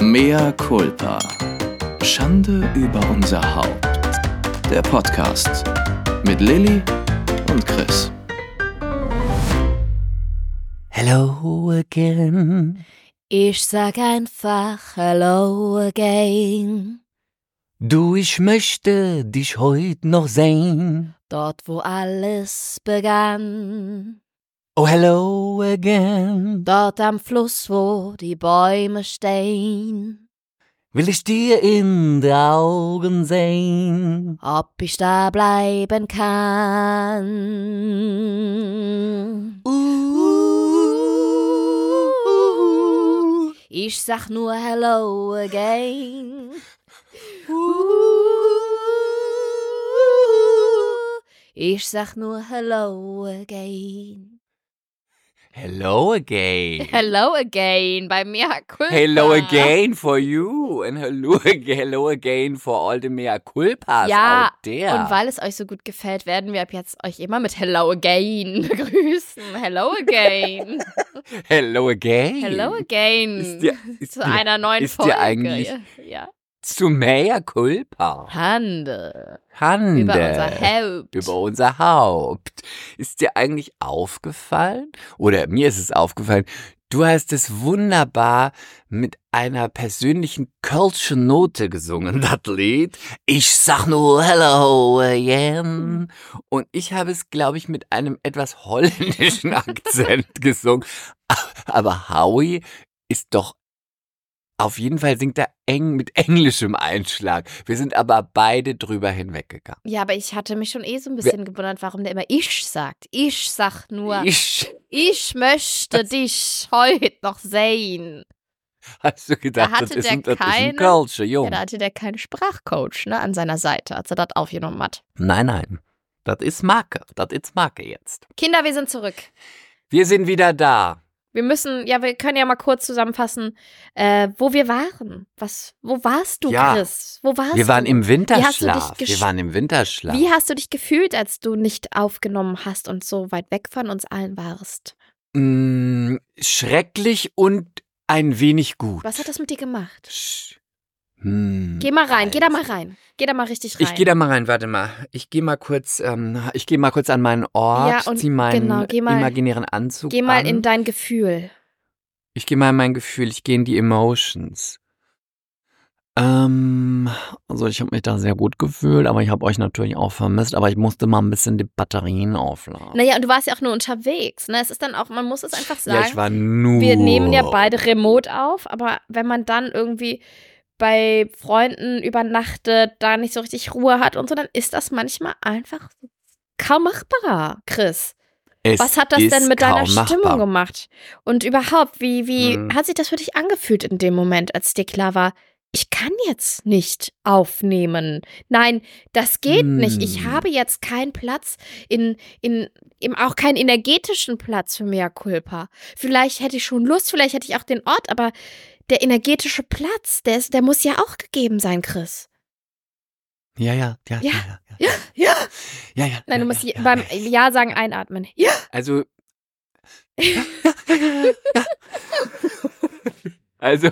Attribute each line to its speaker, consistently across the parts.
Speaker 1: Mea culpa. Schande über unser Haupt. Der Podcast mit Lilly und Chris.
Speaker 2: Hello again.
Speaker 3: Ich sag einfach Hello again.
Speaker 2: Du, ich möchte dich heut noch sehen.
Speaker 3: Dort, wo alles begann.
Speaker 2: Oh, hello again.
Speaker 3: Dort am Fluss, wo die Bäume stehen.
Speaker 2: Will ich dir in die Augen sehen.
Speaker 3: Ob ich da bleiben kann.
Speaker 2: Uh,
Speaker 3: Ich sag nur Hello again. Ich sag nur Hello again.
Speaker 2: Hello again.
Speaker 3: Hello again bei mir. Culpa.
Speaker 2: Hello again for you and hello, hello again for all the mea culpas
Speaker 3: Ja,
Speaker 2: out there.
Speaker 3: Und weil es euch so gut gefällt, werden wir ab jetzt euch immer mit Hello again begrüßen. Hello again.
Speaker 2: hello again.
Speaker 3: Hello again.
Speaker 2: Ist dir, ist
Speaker 3: Zu
Speaker 2: dir,
Speaker 3: einer neuen
Speaker 2: ist dir
Speaker 3: Folge.
Speaker 2: eigentlich-
Speaker 3: ja.
Speaker 2: Zu mea culpa.
Speaker 3: Hande.
Speaker 2: Hande.
Speaker 3: Über unser Haupt.
Speaker 2: über unser Haupt. Ist dir eigentlich aufgefallen, oder mir ist es aufgefallen, du hast es wunderbar mit einer persönlichen kölschen Note gesungen, das Lied. Ich sag nur Hello again. Und ich habe es, glaube ich, mit einem etwas holländischen Akzent gesungen. Aber Howie ist doch auf jeden Fall singt er eng mit englischem Einschlag. Wir sind aber beide drüber hinweggegangen.
Speaker 3: Ja, aber ich hatte mich schon eh so ein bisschen gewundert, warum der immer ich sagt. Ich sag nur, ich,
Speaker 2: Ich
Speaker 3: möchte dich heute noch sehen.
Speaker 2: Hast du gedacht,
Speaker 3: Da hatte
Speaker 2: das ist
Speaker 3: der
Speaker 2: ein, das ist ein
Speaker 3: keine-
Speaker 2: Kölscher
Speaker 3: Ja, da hatte der keinen Sprachcoach ne, an seiner Seite, als er das aufgenommen hat.
Speaker 2: nein, nein. Das ist Marke. Das ist Marke jetzt.
Speaker 3: Kinder, wir sind zurück.
Speaker 2: Wir sind wieder da.
Speaker 3: Wir müssen, ja, wir können ja mal kurz zusammenfassen, äh, wo wir waren. Was, wo warst du,
Speaker 2: Ja.
Speaker 3: Chris? Wo warst
Speaker 2: Wir waren
Speaker 3: du?
Speaker 2: im
Speaker 3: du dich
Speaker 2: Winterschlaf. Wir waren im Winterschlaf.
Speaker 3: Wie hast du dich gefühlt, als du nicht aufgenommen hast und so weit weg von uns allen warst?
Speaker 2: Mm, schrecklich und ein wenig gut.
Speaker 3: Was hat das mit dir gemacht?
Speaker 2: Sch- Hm,
Speaker 3: Geh mal rein, geh da mal rein. Geh da mal richtig rein.
Speaker 2: Ich gehe da mal rein, warte mal. Ich gehe mal kurz, ähm, ich gehe mal kurz an meinen Ort,
Speaker 3: Ja, und
Speaker 2: zieh meinen
Speaker 3: genau, geh mal-
Speaker 2: imaginären Anzug
Speaker 3: Geh mal
Speaker 2: an.
Speaker 3: in dein Gefühl.
Speaker 2: Ich gehe mal in mein Gefühl, ich gehe in die Emotions. Ähm, also ich habe mich da sehr gut gefühlt, aber ich habe euch natürlich auch vermisst, aber ich musste mal ein bisschen die Batterien aufladen.
Speaker 3: Naja, und du warst ja auch nur unterwegs. Ne? Es ist dann auch, man muss es einfach sagen.
Speaker 2: ja, ich war nur.
Speaker 3: wir nehmen ja beide remote auf, aber wenn man dann irgendwie bei Freunden übernachtet, da nicht so richtig Ruhe hat und so, dann ist das manchmal einfach kaum machbarer, Chris.
Speaker 2: Es
Speaker 3: Was hat das denn mit deiner
Speaker 2: kaum
Speaker 3: Stimmung
Speaker 2: machbar.
Speaker 3: gemacht? Und überhaupt, wie, wie
Speaker 2: Hm.
Speaker 3: hat sich das für dich angefühlt in dem Moment, als dir klar war, ich kann jetzt nicht aufnehmen. Nein, das geht nicht. Ich
Speaker 2: Hm.
Speaker 3: habe jetzt keinen Platz in, in, eben auch keinen energetischen Platz für Mea Culpa. Vielleicht hätte ich schon Lust, vielleicht hätte ich auch den Ort, aber der energetische Platz, der, ist, der muss ja auch gegeben sein, Chris.
Speaker 2: Ja, ja, ja, ja,
Speaker 3: Ja.
Speaker 2: ja.
Speaker 3: Ja, ja.
Speaker 2: Ja.
Speaker 3: Nein, du musst
Speaker 2: ja,
Speaker 3: beim
Speaker 2: ja.
Speaker 3: Sagen einatmen. Ja.
Speaker 2: Also. also.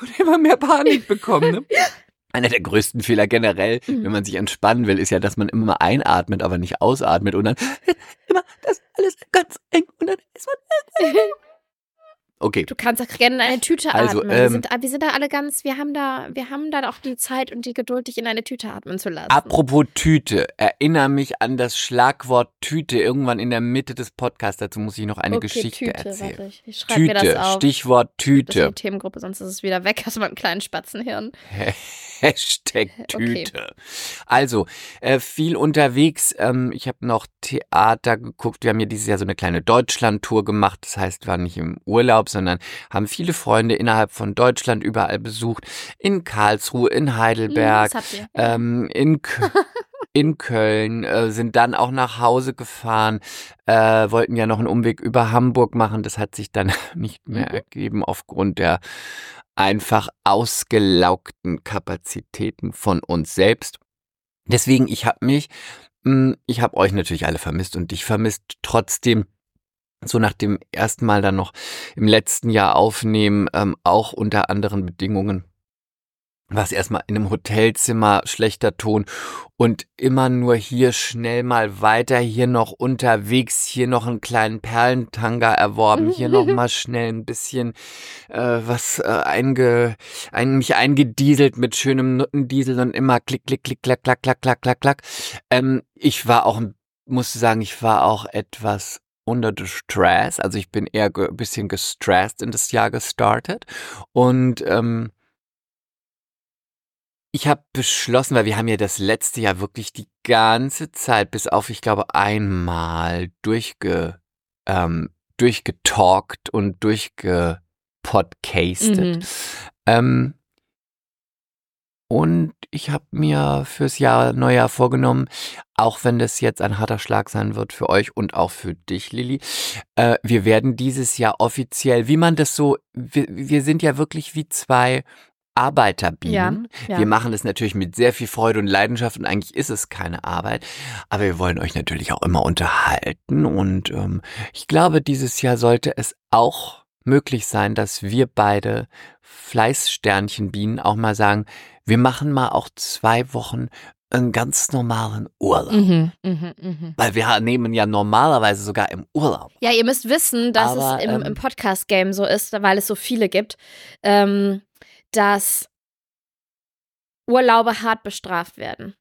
Speaker 2: Und immer mehr Panik bekommen, ne? Einer der größten Fehler generell,
Speaker 3: Mhm.
Speaker 2: wenn man sich entspannen will, ist ja, dass man immer einatmet, aber nicht ausatmet und dann immer das alles ganz eng und dann ist man. Okay.
Speaker 3: Du kannst auch gerne in eine Tüte
Speaker 2: Also,
Speaker 3: atmen. wir,
Speaker 2: ähm,
Speaker 3: sind, wir sind da alle ganz, wir haben da, wir haben da auch die Zeit und die Geduld, dich in eine Tüte atmen zu lassen.
Speaker 2: Apropos Tüte, erinnere mich an das Schlagwort Tüte irgendwann in der Mitte des Podcasts. Dazu muss ich noch eine
Speaker 3: okay,
Speaker 2: Geschichte
Speaker 3: Tüte,
Speaker 2: erzählen.
Speaker 3: Warte, ich, ich schreibe mir das
Speaker 2: Tüte,
Speaker 3: auf.
Speaker 2: Stichwort
Speaker 3: Das ist
Speaker 2: Tüte.
Speaker 3: eine Themengruppe, sonst ist es wieder weg aus meinem kleinen Spatzenhirn.
Speaker 2: Hashtag
Speaker 3: Okay.
Speaker 2: Tüte. Also, äh, viel unterwegs. Ähm, ich habe noch Theater geguckt. Wir haben hier dieses Jahr so eine kleine Deutschland-Tour gemacht. Das heißt, wir waren nicht im Urlaub, sondern haben viele Freunde innerhalb von Deutschland überall besucht. In Karlsruhe, in Heidelberg,
Speaker 3: Hm,
Speaker 2: ähm, in, Kö- in Köln, äh, sind dann auch nach Hause gefahren, äh, wollten ja noch einen Umweg über Hamburg machen. Das hat sich dann nicht mehr
Speaker 3: Mhm.
Speaker 2: ergeben aufgrund der einfach ausgelaugten Kapazitäten von uns selbst. Deswegen, ich habe mich, mh, ich habe euch natürlich alle vermisst und dich vermisst. Trotzdem so nach dem ersten Mal dann noch im letzten Jahr aufnehmen, ähm, auch unter anderen Bedingungen was erstmal in einem Hotelzimmer schlechter Ton und immer nur hier schnell mal weiter, hier noch unterwegs, hier noch einen kleinen Perlentanga erworben, hier noch mal schnell ein bisschen äh, was äh, einge, ein, mich eingedieselt mit schönem Nuttendiesel und immer klick, klick, klick, klack, klack, klack, klack, klack, klack. Ähm, ich war auch, musste sagen, ich war auch etwas unter Stress, also ich bin eher ein bisschen gestresst in das Jahr gestartet und ähm, ich habe beschlossen, weil wir haben ja das letzte Jahr wirklich die ganze Zeit, bis auf, ich glaube, einmal durchge, ähm, durchgetalkt und durchgepodcastet. Mhm. Ähm, und ich habe mir fürs Jahr Neujahr vorgenommen, auch wenn das jetzt ein harter Schlag sein wird für euch und auch für dich, Lilly, äh, wir werden dieses Jahr offiziell, wie man das so, wir, wir sind ja wirklich wie zwei Arbeiterbienen. Ja, ja. Wir machen das natürlich mit sehr viel Freude und Leidenschaft und eigentlich ist es keine Arbeit, aber wir wollen euch natürlich auch immer unterhalten und ähm, ich glaube, dieses Jahr sollte es auch möglich sein, dass wir beide Fleißsternchenbienen auch mal sagen, wir machen mal auch zwei Wochen einen ganz normalen Urlaub. Mhm, mh, mh. Weil wir nehmen ja normalerweise sogar im Urlaub.
Speaker 3: Ja, ihr müsst wissen, dass Aber, es im, ähm, im Podcast-Game so ist, weil es so viele gibt. Ähm, dass Urlaube hart bestraft werden.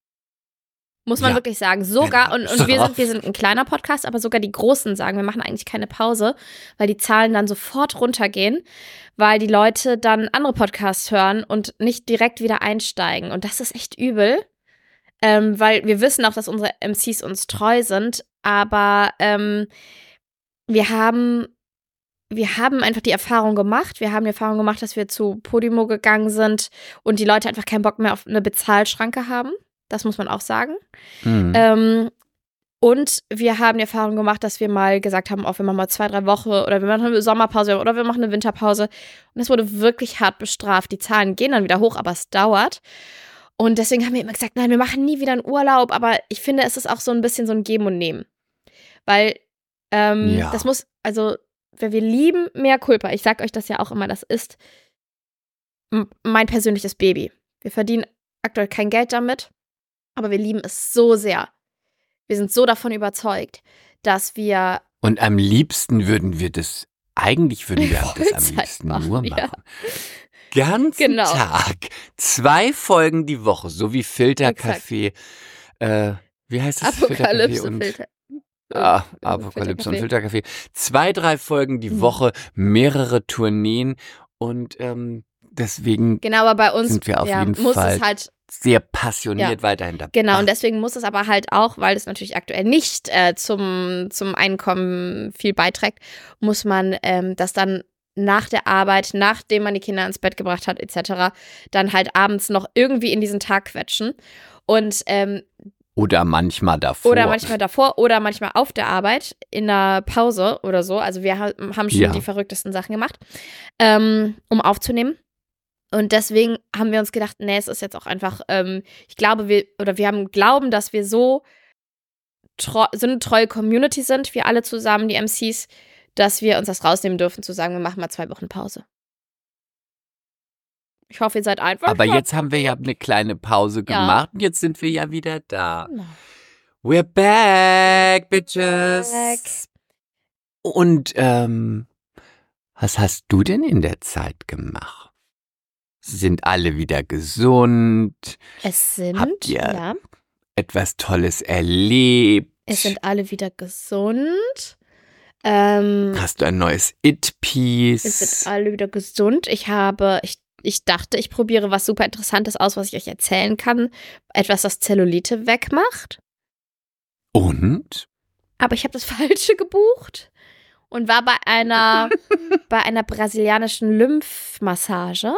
Speaker 3: Muss man ja, wirklich sagen. Sogar, und, und wir, sind, wir sind ein kleiner Podcast, aber sogar die Großen sagen, wir machen eigentlich keine Pause, weil die Zahlen dann sofort runtergehen, weil die Leute dann andere Podcasts hören und nicht direkt wieder einsteigen. Und das ist echt übel, ähm, weil wir wissen auch, dass unsere MCs uns treu sind, aber ähm, wir haben wir haben einfach die Erfahrung gemacht. Wir haben die Erfahrung gemacht, dass wir zu Podimo gegangen sind und die Leute einfach keinen Bock mehr auf eine Bezahlschranke haben. Das muss man auch sagen. Mhm. Ähm, und wir haben die Erfahrung gemacht, dass wir mal gesagt haben, auch wir machen mal zwei, drei Wochen oder wir machen eine Sommerpause oder wir machen eine Winterpause. Und das wurde wirklich hart bestraft. Die Zahlen gehen dann wieder hoch, aber es dauert. Und deswegen haben wir immer gesagt, nein, wir machen nie wieder einen Urlaub. Aber ich finde, es ist auch so ein bisschen so ein Geben und Nehmen. Weil ähm, ja. das muss, also weil wir lieben mehr Culpa. Ich sag euch das ja auch immer, das ist mein persönliches Baby. Wir verdienen aktuell kein Geld damit, aber wir lieben es so sehr. Wir sind so davon überzeugt, dass wir.
Speaker 2: Und am liebsten würden wir das, eigentlich würden wir das am liebsten machen, nur machen. Ja. Ganzen genau. Tag. Zwei Folgen die Woche, so wie Filterkaffee. Äh, wie heißt das?
Speaker 3: Apokalypse
Speaker 2: Ah, Apokalypse und Filterkaffee. Zwei, drei Folgen die mhm. Woche, mehrere Tourneen und ähm, deswegen
Speaker 3: genau, aber bei uns
Speaker 2: sind wir auf ja, jeden
Speaker 3: muss
Speaker 2: Fall
Speaker 3: es halt
Speaker 2: sehr passioniert ja. weiterhin dabei.
Speaker 3: Genau, und deswegen muss es aber halt auch, weil es natürlich aktuell nicht äh, zum, zum Einkommen viel beiträgt, muss man ähm, das dann nach der Arbeit, nachdem man die Kinder ins Bett gebracht hat, etc., dann halt abends noch irgendwie in diesen Tag quetschen. Und ähm,
Speaker 2: oder manchmal davor.
Speaker 3: Oder manchmal davor oder manchmal auf der Arbeit in der Pause oder so. Also wir haben schon ja. die verrücktesten Sachen gemacht, ähm, um aufzunehmen. Und deswegen haben wir uns gedacht, nee, es ist jetzt auch einfach, ähm, ich glaube, wir, oder wir haben Glauben, dass wir so, treu, so eine treue Community sind, wir alle zusammen, die MCs, dass wir uns das rausnehmen dürfen, zu sagen, wir machen mal zwei Wochen Pause. Ich hoffe, ihr seid einfach.
Speaker 2: Aber jetzt haben wir ja eine kleine Pause gemacht und jetzt sind wir ja wieder da. No. We're back, bitches. Back. Und ähm, was hast du denn in der Zeit gemacht? Sind alle wieder gesund?
Speaker 3: Es sind,
Speaker 2: Habt ihr
Speaker 3: ja.
Speaker 2: etwas Tolles erlebt?
Speaker 3: Es sind alle wieder gesund. Ähm,
Speaker 2: Hast du ein neues It-Piece?
Speaker 3: Es sind alle wieder gesund. Ich habe, ich ich dachte, ich probiere was super Interessantes aus, was ich euch erzählen kann. Etwas, das Zellulite wegmacht.
Speaker 2: Und?
Speaker 3: Aber ich habe das Falsche gebucht und war bei einer, bei einer brasilianischen Lymphmassage.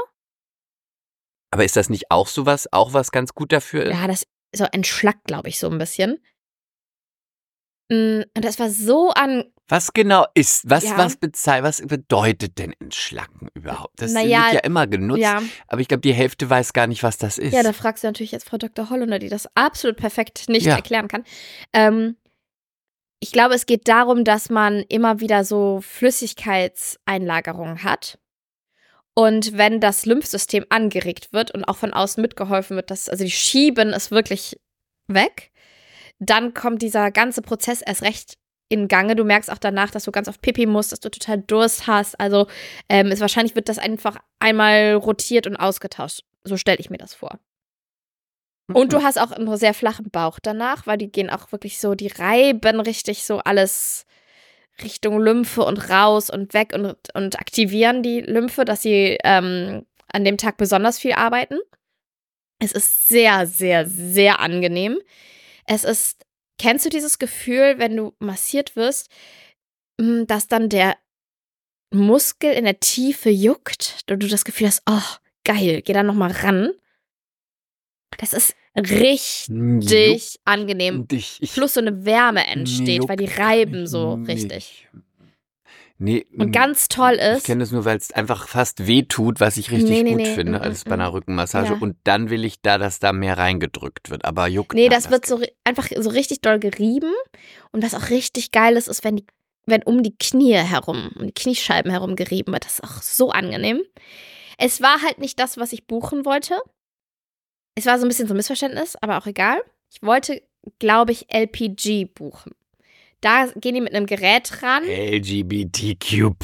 Speaker 2: Aber ist das nicht auch sowas, auch was ganz gut dafür
Speaker 3: Ja, das so entschlackt, glaube ich, so ein bisschen. Mm, und das war so an.
Speaker 2: Was genau ist, was, ja. was, was bedeutet denn Entschlacken überhaupt? Das naja, wird ja immer genutzt, ja. aber ich glaube, die Hälfte weiß gar nicht, was das ist.
Speaker 3: Ja, da fragst du natürlich jetzt Frau Dr. Hollunder, die das absolut perfekt nicht ja. erklären kann. Ähm, Ich glaube, es geht darum, dass man immer wieder so Flüssigkeitseinlagerungen hat. Und wenn das Lymphsystem angeregt wird und auch von außen mitgeholfen wird, dass, also die schieben es wirklich weg, dann kommt dieser ganze Prozess erst recht in Gange. Du merkst auch danach, dass du ganz oft Pipi musst, dass du total Durst hast. Also ähm, ist, wahrscheinlich wird das einfach einmal rotiert und ausgetauscht. So stelle ich mir das vor. Und du hast auch einen sehr flachen Bauch danach, weil die gehen auch wirklich so, die reiben richtig so alles Richtung Lymphe und raus und weg und, und aktivieren die Lymphe, dass sie ähm, an dem Tag besonders viel arbeiten. Es ist sehr, sehr, sehr angenehm. Es ist, kennst du dieses Gefühl, wenn du massiert wirst, hm, dass dann der Muskel in der Tiefe juckt und du das Gefühl hast, oh, geil, geh da nochmal ran. Das ist richtig
Speaker 2: Juckt
Speaker 3: angenehm.
Speaker 2: dich. Ich,
Speaker 3: Plus so eine Wärme entsteht, weil die reiben so richtig.
Speaker 2: Nee,
Speaker 3: Und ganz toll
Speaker 2: Ich
Speaker 3: ist,
Speaker 2: kenne das nur, weil es einfach fast weh tut, was ich richtig
Speaker 3: Nee, nee,
Speaker 2: gut
Speaker 3: nee,
Speaker 2: finde,
Speaker 3: mm,
Speaker 2: als
Speaker 3: mm,
Speaker 2: bei einer Rückenmassage.
Speaker 3: Ja.
Speaker 2: Und dann will ich da, dass da mehr reingedrückt wird. Aber juckt
Speaker 3: nee,
Speaker 2: nein,
Speaker 3: das wird so einfach so richtig doll gerieben. Und was auch richtig geil ist, ist, wenn die, wenn um die Knie herum, um die Kniescheiben herum gerieben wird. Das ist auch so angenehm. Es war halt nicht das, was ich buchen wollte. Es war so ein bisschen so ein Missverständnis, aber auch egal. Ich wollte, glaube ich, LPG buchen. Da gehen die mit einem Gerät ran.
Speaker 2: LGBTQ+.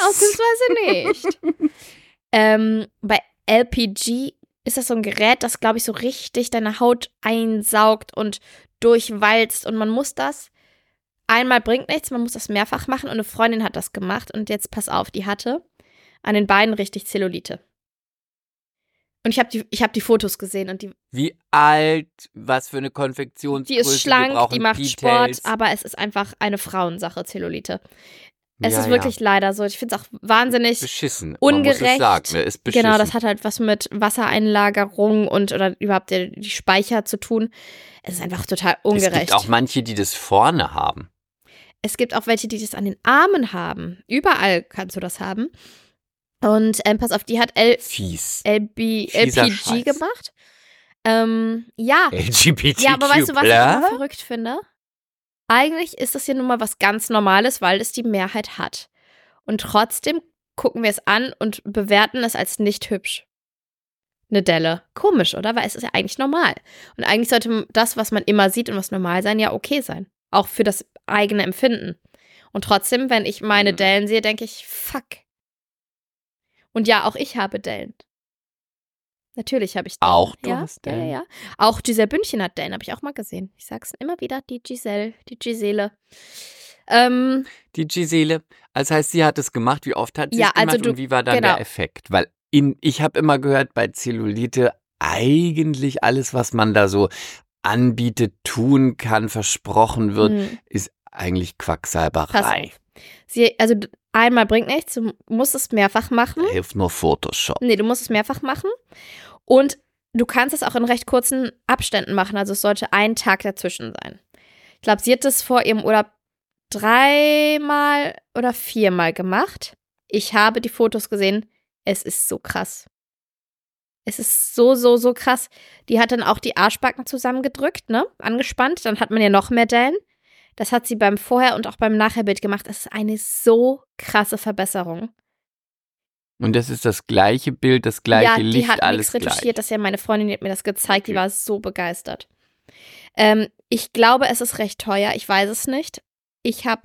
Speaker 3: Ausnahmsweise nicht. ähm, bei LPG ist das so ein Gerät, das, glaube ich, so richtig deine Haut einsaugt und durchwalzt. Und man muss das. Einmal bringt nichts, man muss das mehrfach machen. Und eine Freundin hat das gemacht. Und jetzt pass auf, die hatte an den Beinen richtig Zellulite. Und ich habe die, ich hab die Fotos gesehen und die,
Speaker 2: Wie alt, was für eine Konfektionsgröße.
Speaker 3: die ist schlank, die macht
Speaker 2: Details.
Speaker 3: Sport, aber es ist einfach eine Frauensache, Zellulite. Es
Speaker 2: Ja,
Speaker 3: ist
Speaker 2: ja.
Speaker 3: wirklich leider so. Ich finde es auch wahnsinnig
Speaker 2: beschissen. Man muss es
Speaker 3: ungerecht.
Speaker 2: sagen, ne? ist beschissen.
Speaker 3: Genau, das hat halt was mit Wassereinlagerung und oder überhaupt der, die Speicher zu tun. Es ist einfach total
Speaker 2: es
Speaker 3: ungerecht.
Speaker 2: gibt auch manche, die das vorne haben.
Speaker 3: Es gibt auch welche, die das an den Armen haben. Überall kannst du das haben. Und ähm, pass auf, die hat L
Speaker 2: Fies.
Speaker 3: LB,
Speaker 2: Fieser
Speaker 3: LPG
Speaker 2: Scheiß.
Speaker 3: gemacht. Ähm, ja.
Speaker 2: LGBTQ+.
Speaker 3: Ja, aber weißt du, was ich immer verrückt finde? Eigentlich ist das hier nun mal was ganz Normales, weil es die Mehrheit hat. Und trotzdem gucken wir es an und bewerten es als nicht hübsch. Eine Delle. Komisch, oder? Weil es ist ja eigentlich normal. Und eigentlich sollte das, was man immer sieht und was normal sein, ja okay sein. Auch für das eigene Empfinden. Und trotzdem, wenn ich meine
Speaker 2: Mhm.
Speaker 3: Dellen sehe, denke ich, fuck. Und ja, auch ich habe Dellen. Natürlich habe ich Dellen.
Speaker 2: Auch du
Speaker 3: ja,
Speaker 2: hast Dellen?
Speaker 3: ja, ja. Auch Giselle Bündchen hat Dellen, habe ich auch mal gesehen. Ich sag's immer wieder, die Giselle, die Gisele. Ähm,
Speaker 2: Die Gisele. Das heißt, sie hat es gemacht. Wie oft hat sie
Speaker 3: Ja,
Speaker 2: es gemacht
Speaker 3: also du-
Speaker 2: und wie war dann
Speaker 3: genau.
Speaker 2: der Effekt? Weil in, ich habe immer gehört, bei Zellulite eigentlich alles, was man da so anbietet, tun kann, versprochen wird,
Speaker 3: hm,
Speaker 2: ist eigentlich Quacksalberei.
Speaker 3: Sie, also einmal bringt nichts, du musst es mehrfach machen.
Speaker 2: Hilft nur Photoshop.
Speaker 3: Nee, du musst es mehrfach machen. Und du kannst es auch in recht kurzen Abständen machen. Also es sollte ein Tag dazwischen sein. Ich glaube, sie hat es vor ihrem Urlaub dreimal oder viermal gemacht. Ich habe die Fotos gesehen. Es ist so krass. Es ist so, so, so krass. Die hat dann auch die Arschbacken zusammengedrückt, ne? Angespannt. Dann hat man ja noch mehr Dellen. Das hat sie beim Vorher- und auch beim Nachherbild gemacht. Das ist eine so krasse Verbesserung.
Speaker 2: Und das ist das gleiche Bild, das gleiche
Speaker 3: ja, die
Speaker 2: Licht,
Speaker 3: hat
Speaker 2: alles
Speaker 3: nichts retuschiert.
Speaker 2: gleich.
Speaker 3: Das ist ja meine Freundin, die hat mir das gezeigt. Die
Speaker 2: Okay.
Speaker 3: war so begeistert. Ähm, ich glaube, es ist recht teuer. Ich weiß es nicht. Ich habe,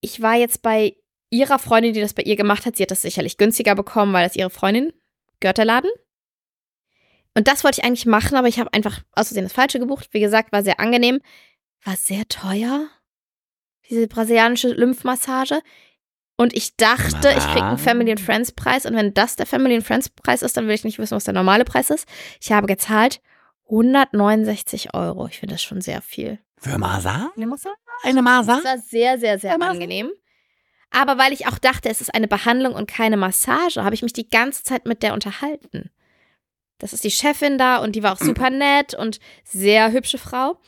Speaker 3: ich war jetzt bei ihrer Freundin, die das bei ihr gemacht hat. Sie hat das sicherlich günstiger bekommen, weil das ihre Freundin gehört der Laden. Und das wollte ich eigentlich machen, aber ich habe einfach aus Versehen das Falsche gebucht. Wie gesagt, war sehr angenehm. War sehr teuer. Diese brasilianische Lymphmassage. Und ich dachte, ich kriege einen? Family and Friends Preis. Und wenn das der Family and Friends Preis ist, dann will ich nicht wissen, was der normale Preis ist. Ich habe gezahlt 169 Euro. Ich finde das schon sehr viel.
Speaker 2: Für Masa?
Speaker 3: Eine Massage?
Speaker 2: Eine Masa?
Speaker 3: Das war sehr, sehr, sehr angenehm. Aber weil ich auch dachte, es ist eine Behandlung und keine Massage, habe ich mich die ganze Zeit mit der unterhalten. Das ist die Chefin da und die war auch super nett und sehr hübsche Frau.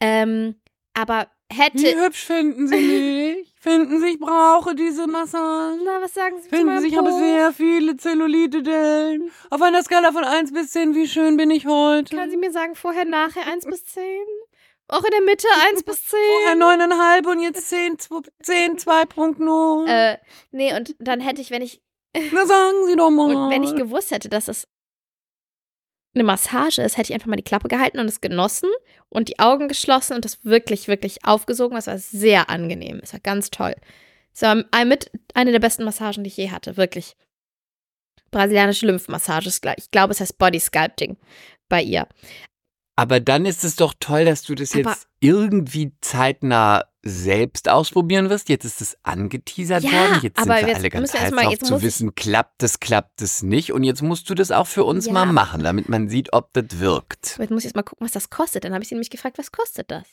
Speaker 3: Ähm, aber hätte.
Speaker 2: Wie hübsch finden Sie mich? finden Sie, ich brauche diese Massage?
Speaker 3: Na, was sagen Sie zu
Speaker 2: Finden
Speaker 3: meinem
Speaker 2: Sie, ich habe sehr viele Zellulite-Dellen. Auf einer Skala von 1 bis 10, wie schön bin ich heute?
Speaker 3: Kann sie mir sagen, vorher, nachher, 1 bis 10? Auch in der Mitte 1 bis 10.
Speaker 2: Vorher neuneinhalb und jetzt 10, 10 2.0.
Speaker 3: Äh, nee, und dann hätte ich, wenn ich,
Speaker 2: Na sagen Sie doch mal.
Speaker 3: und wenn ich gewusst hätte, dass es eine Massage ist, hätte ich einfach mal die Klappe gehalten und es genossen und die Augen geschlossen und das wirklich, wirklich aufgesogen. Es war sehr angenehm. Es war ganz toll. Es war mit eine der besten Massagen, die ich je hatte, wirklich. Brasilianische Lymphmassage. ist gleich- Ich glaube, es heißt Body Sculpting bei ihr.
Speaker 2: Aber dann ist es doch toll, dass du das
Speaker 3: Aber-
Speaker 2: jetzt irgendwie zeitnah selbst ausprobieren wirst. Jetzt ist es angeteasert
Speaker 3: Ja,
Speaker 2: worden. Jetzt sind wir
Speaker 3: jetzt
Speaker 2: alle ganz
Speaker 3: müssen wir
Speaker 2: heiß drauf
Speaker 3: jetzt
Speaker 2: zu wissen, klappt es, klappt es nicht. Und jetzt musst du das auch für uns
Speaker 3: Ja.
Speaker 2: mal machen, damit man sieht, ob das wirkt.
Speaker 3: Jetzt muss ich erst mal gucken, was das kostet. Dann habe ich sie nämlich gefragt, was kostet das?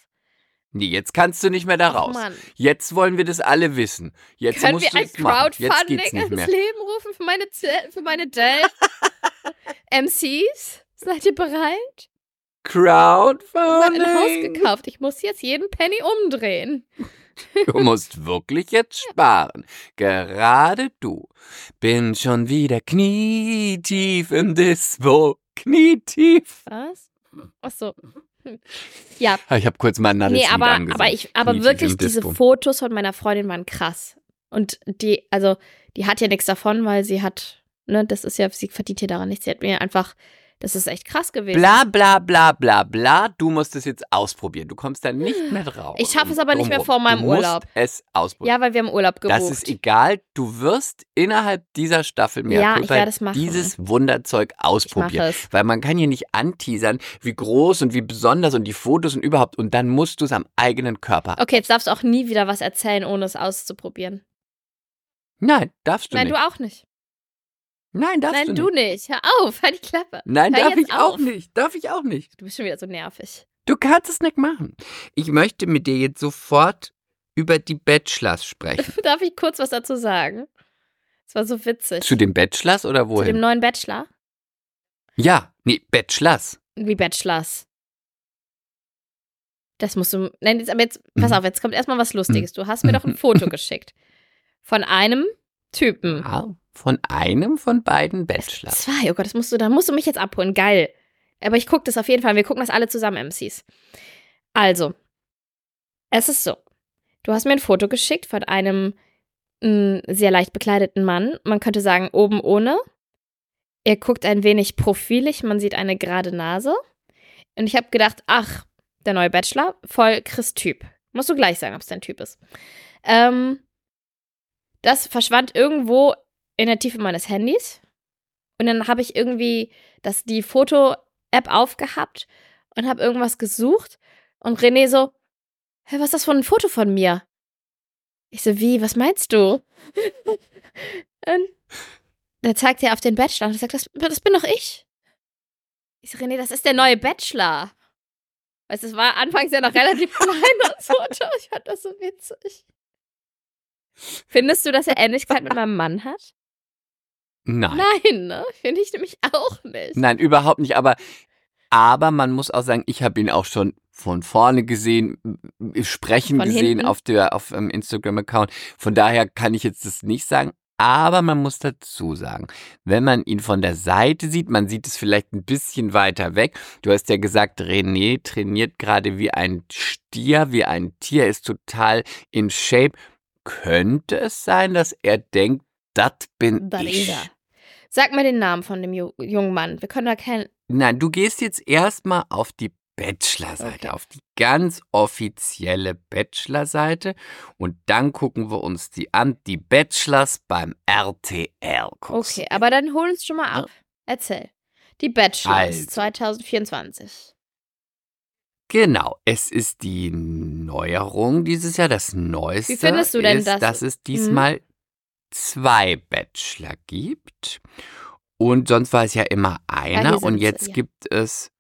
Speaker 2: Nee, jetzt kannst du nicht mehr da raus.
Speaker 3: Mann.
Speaker 2: Jetzt wollen wir das alle wissen. Jetzt
Speaker 3: Können
Speaker 2: musst
Speaker 3: wir ein.
Speaker 2: Jetzt
Speaker 3: Crowdfunding
Speaker 2: nicht
Speaker 3: ins. Leben rufen für meine, Zell- für meine Dell MCs? Seid ihr bereit? Ich habe ein Haus
Speaker 2: Crowdfunding.
Speaker 3: gekauft. Ich muss jetzt jeden Penny umdrehen.
Speaker 2: Du musst wirklich jetzt sparen. Gerade du. Bin schon wieder knietief im Dispo. Knietief.
Speaker 3: Was? Ach so. Hm. Ja,
Speaker 2: Ah, Ich habe kurz mal ein anderes
Speaker 3: nee, aber, aber, ich, aber
Speaker 2: Knietief
Speaker 3: wirklich, diese. Fotos von meiner Freundin waren krass. Und die, also, die hat ja nichts davon, weil sie hat, ne, das ist ja, sie verdient hier daran nichts. Sie hat mir einfach, das ist echt krass gewesen.
Speaker 2: Bla bla bla bla bla. Du musst es jetzt ausprobieren. Du kommst da nicht mehr drauf.
Speaker 3: Ich schaffe es aber nicht mehr vor meinem
Speaker 2: du musst
Speaker 3: Urlaub.
Speaker 2: es ausprobieren.
Speaker 3: Ja, weil wir im Urlaub gebucht.
Speaker 2: Das ist egal. Du wirst innerhalb dieser Staffel mehr
Speaker 3: Ja, ich machen.
Speaker 2: dieses Wunderzeug ausprobieren. Weil man kann hier nicht anteasern, wie groß und wie besonders und die Fotos und überhaupt. Und dann musst du es am eigenen Körper.
Speaker 3: Okay, jetzt darfst du auch nie wieder was erzählen, ohne es auszuprobieren.
Speaker 2: Nein, darfst du
Speaker 3: Nein,
Speaker 2: nicht.
Speaker 3: du auch nicht.
Speaker 2: Nein, darfst
Speaker 3: Nein,
Speaker 2: du
Speaker 3: du
Speaker 2: nicht.
Speaker 3: nicht. Hör auf, halt die Klappe.
Speaker 2: Nein,
Speaker 3: Hör
Speaker 2: darf ich auch
Speaker 3: auf.
Speaker 2: nicht. Darf ich auch nicht.
Speaker 3: Du bist schon wieder so nervig.
Speaker 2: Du kannst es nicht machen. Ich möchte mit dir jetzt sofort über die Bachelors sprechen.
Speaker 3: Darf ich kurz was dazu sagen? Es war so witzig.
Speaker 2: Zu den Bachelors oder
Speaker 3: Zu
Speaker 2: wohin?
Speaker 3: dem neuen Bachelor?
Speaker 2: ja, nee, Bachelors.
Speaker 3: Wie Bachelors. Das musst du. Nein, jetzt, aber jetzt, pass
Speaker 2: Mhm.
Speaker 3: auf, jetzt kommt erstmal was Lustiges. Du hast mir doch ein Foto geschickt. Von einem Typen.
Speaker 2: Ja, von einem von beiden Bachelors.
Speaker 3: Zwei, oh Gott, das musst du, da musst du mich jetzt abholen. Geil. Aber ich gucke das auf jeden Fall. Wir gucken das alle zusammen, MCs. Also, es ist so. Du hast mir ein Foto geschickt von einem mh, sehr leicht bekleideten Mann. Man könnte sagen, oben ohne. Er guckt ein wenig profilig, man sieht eine gerade Nase. Und ich habe gedacht, ach, der neue Bachelor, voll Chris-Typ. Musst du gleich sagen, ob es dein Typ ist. Ähm, das verschwand irgendwo in der Tiefe meines Handys. Und dann habe ich irgendwie das, die Foto-App aufgehabt und habe irgendwas gesucht. Und René so, hä, was ist das für ein Foto von mir? Ich so, wie, was meinst du? und da zeigt er auf den Bachelor und sagt, das, das bin doch ich. Ich so, René, das ist der neue Bachelor. Weißt du, es war anfangs ja noch relativ klein, das Foto. Ich fand das so witzig. Findest du, dass er Ähnlichkeit mit meinem Mann hat?
Speaker 2: Nein.
Speaker 3: Nein, ne? Finde ich nämlich auch nicht.
Speaker 2: Nein, überhaupt nicht. Aber, aber man muss auch sagen, ich habe ihn auch schon von vorne gesehen, m- m- sprechen
Speaker 3: Von
Speaker 2: gesehen
Speaker 3: hinten?
Speaker 2: auf der auf dem Instagram-Account. Von daher kann ich jetzt das nicht sagen. Aber man muss dazu sagen, wenn man ihn von der Seite sieht, man sieht es vielleicht ein bisschen weiter weg. Du hast ja gesagt, René trainiert gerade wie ein Stier, wie ein Tier, ist total in Shape. Könnte es sein, dass er denkt, das bin
Speaker 3: Da
Speaker 2: ich?
Speaker 3: ist er. Sag mir den Namen von dem ju jungen Mann. Wir können da keinen.
Speaker 2: Nein, du gehst jetzt erstmal auf die Bachelor-Seite,
Speaker 3: Okay.
Speaker 2: auf die ganz offizielle Bachelor-Seite und dann gucken wir uns die an, die Bachelors beim RTL-Kurs.
Speaker 3: Okay, aber dann hol uns schon mal ab. Erzähl. Die Bachelors
Speaker 2: Also.
Speaker 3: 2024.
Speaker 2: Genau, es ist die Neuerung dieses Jahr, das Neueste
Speaker 3: Wie findest du denn
Speaker 2: ist,
Speaker 3: das?
Speaker 2: dass es diesmal zwei Bachelor gibt und sonst war es ja immer einer
Speaker 3: hier
Speaker 2: und
Speaker 3: sie,
Speaker 2: jetzt
Speaker 3: ja.
Speaker 2: gibt es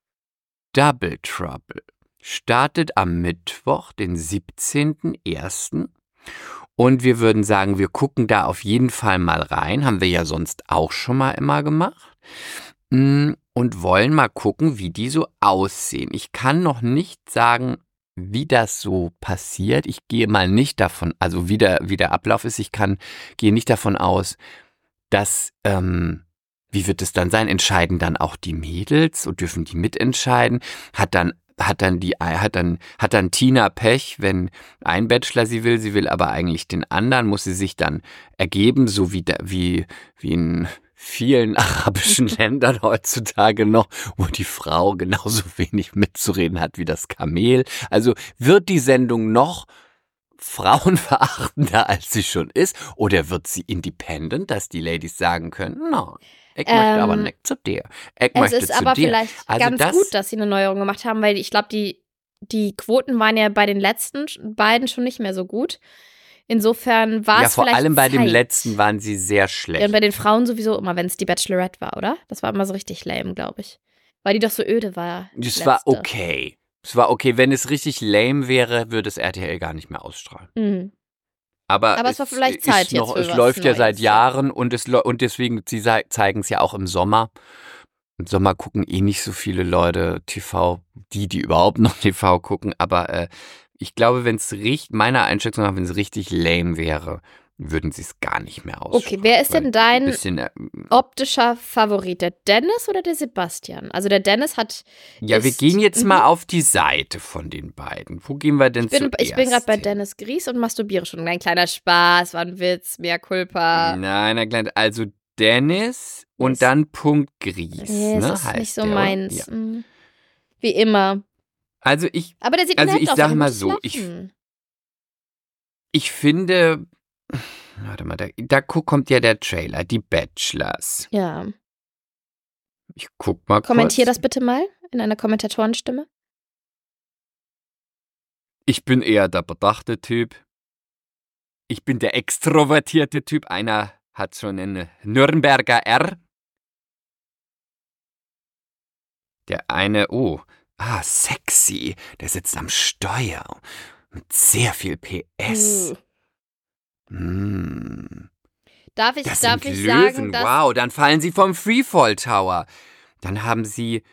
Speaker 2: Double Trouble. Startet am Mittwoch, den 17.01. Und wir würden sagen, wir gucken da auf jeden Fall mal rein. Haben wir ja sonst auch schon mal immer gemacht. Mm, Und wollen mal gucken, wie die so aussehen. Ich kann noch nicht sagen, wie das so passiert. Ich gehe mal nicht davon, also wie der, wie der Ablauf ist. Ich kann, gehe nicht davon aus, dass, ähm, wie wird es dann sein? Entscheiden dann auch die Mädels und dürfen die mitentscheiden? Hat dann, hat dann die, hat dann, hat dann Tina Pech, wenn ein Bachelor sie will, sie will aber eigentlich den anderen, muss sie sich dann ergeben, so wie, da, wie, wie in vielen arabischen Ländern heutzutage noch, wo die Frau genauso wenig mitzureden hat wie das Kamel. Also wird die Sendung noch frauenverachtender, als sie schon ist? Oder wird sie independent, dass die Ladies sagen können, no, ich möchte
Speaker 3: Ähm,
Speaker 2: aber nicht zu dir. Ich
Speaker 3: Es
Speaker 2: möchte
Speaker 3: ist
Speaker 2: zu
Speaker 3: aber
Speaker 2: dir.
Speaker 3: vielleicht
Speaker 2: Also
Speaker 3: ganz
Speaker 2: das-
Speaker 3: gut, dass sie eine Neuerung gemacht haben, weil ich glaube, die, die Quoten waren ja bei den letzten beiden schon nicht mehr so gut. Insofern war
Speaker 2: ja,
Speaker 3: es
Speaker 2: vor
Speaker 3: vielleicht
Speaker 2: allem bei dem
Speaker 3: Zeit.
Speaker 2: letzten waren sie sehr
Speaker 3: Ja,
Speaker 2: schlecht.
Speaker 3: und bei den Frauen sowieso immer, wenn es die Bachelorette war, oder? Das war immer so richtig lame, glaube ich. Weil die doch so öde war.
Speaker 2: Das war okay. Es war okay. Wenn es richtig lame wäre, würde es RTL gar nicht mehr ausstrahlen.
Speaker 3: Mhm.
Speaker 2: Aber,
Speaker 3: Aber es war vielleicht Zeit jetzt
Speaker 2: noch, Es läuft ja
Speaker 3: Neues,
Speaker 2: seit
Speaker 3: ja.
Speaker 2: Jahren und, es, und deswegen, sie zeigen es ja auch im Sommer. Im Sommer gucken eh nicht so viele Leute TV, die, die überhaupt noch TV gucken. Aber äh, ich glaube, wenn es richtig, meiner Einschätzung nach, wenn es richtig lame wäre, würden sie es gar nicht mehr ausstrahlen.
Speaker 3: Okay, wer ist denn dein
Speaker 2: ein bisschen, äh,
Speaker 3: optischer Favorit? Der Dennis oder der Sebastian? Also der Dennis hat.
Speaker 2: Ja, wir
Speaker 3: ist-
Speaker 2: gehen jetzt
Speaker 3: Mhm.
Speaker 2: mal auf die Seite von den beiden. Wo gehen wir denn
Speaker 3: Ich bin,
Speaker 2: zuerst
Speaker 3: ich bin gerade bei? Dennis Gries und masturbiere schon. Ein kleiner Spaß, war ein Witz, mehr Culpa.
Speaker 2: Nein, klar. Also Dennis und
Speaker 3: Ist-
Speaker 2: dann Punkt Gries.
Speaker 3: Nee,
Speaker 2: ne,
Speaker 3: das ist nicht so
Speaker 2: der,
Speaker 3: meins.
Speaker 2: Ja.
Speaker 3: Mhm. Wie immer.
Speaker 2: Also ich,
Speaker 3: Aber der sieht
Speaker 2: Also ich
Speaker 3: aus.
Speaker 2: sag
Speaker 3: der
Speaker 2: mal so, ich- ich finde, warte mal, da, da kommt ja der Trailer, die Bachelors.
Speaker 3: Ja.
Speaker 2: Ich guck mal
Speaker 3: Kommentier
Speaker 2: kurz.
Speaker 3: das bitte mal in einer Kommentatorenstimme.
Speaker 2: Ich bin eher der bedachte Typ. Ich bin der extrovertierte Typ. Einer hat schon einen Nürnberger R. Der eine, oh, ah, sexy. Der sitzt am Steuer. Mit sehr viel PS.
Speaker 3: Uh.
Speaker 2: Mm.
Speaker 3: Darf ich,
Speaker 2: Das
Speaker 3: darf
Speaker 2: sind
Speaker 3: ich
Speaker 2: Löwen.
Speaker 3: sagen, dass.
Speaker 2: wow, dann fallen sie vom Freefall Tower. Dann haben sie,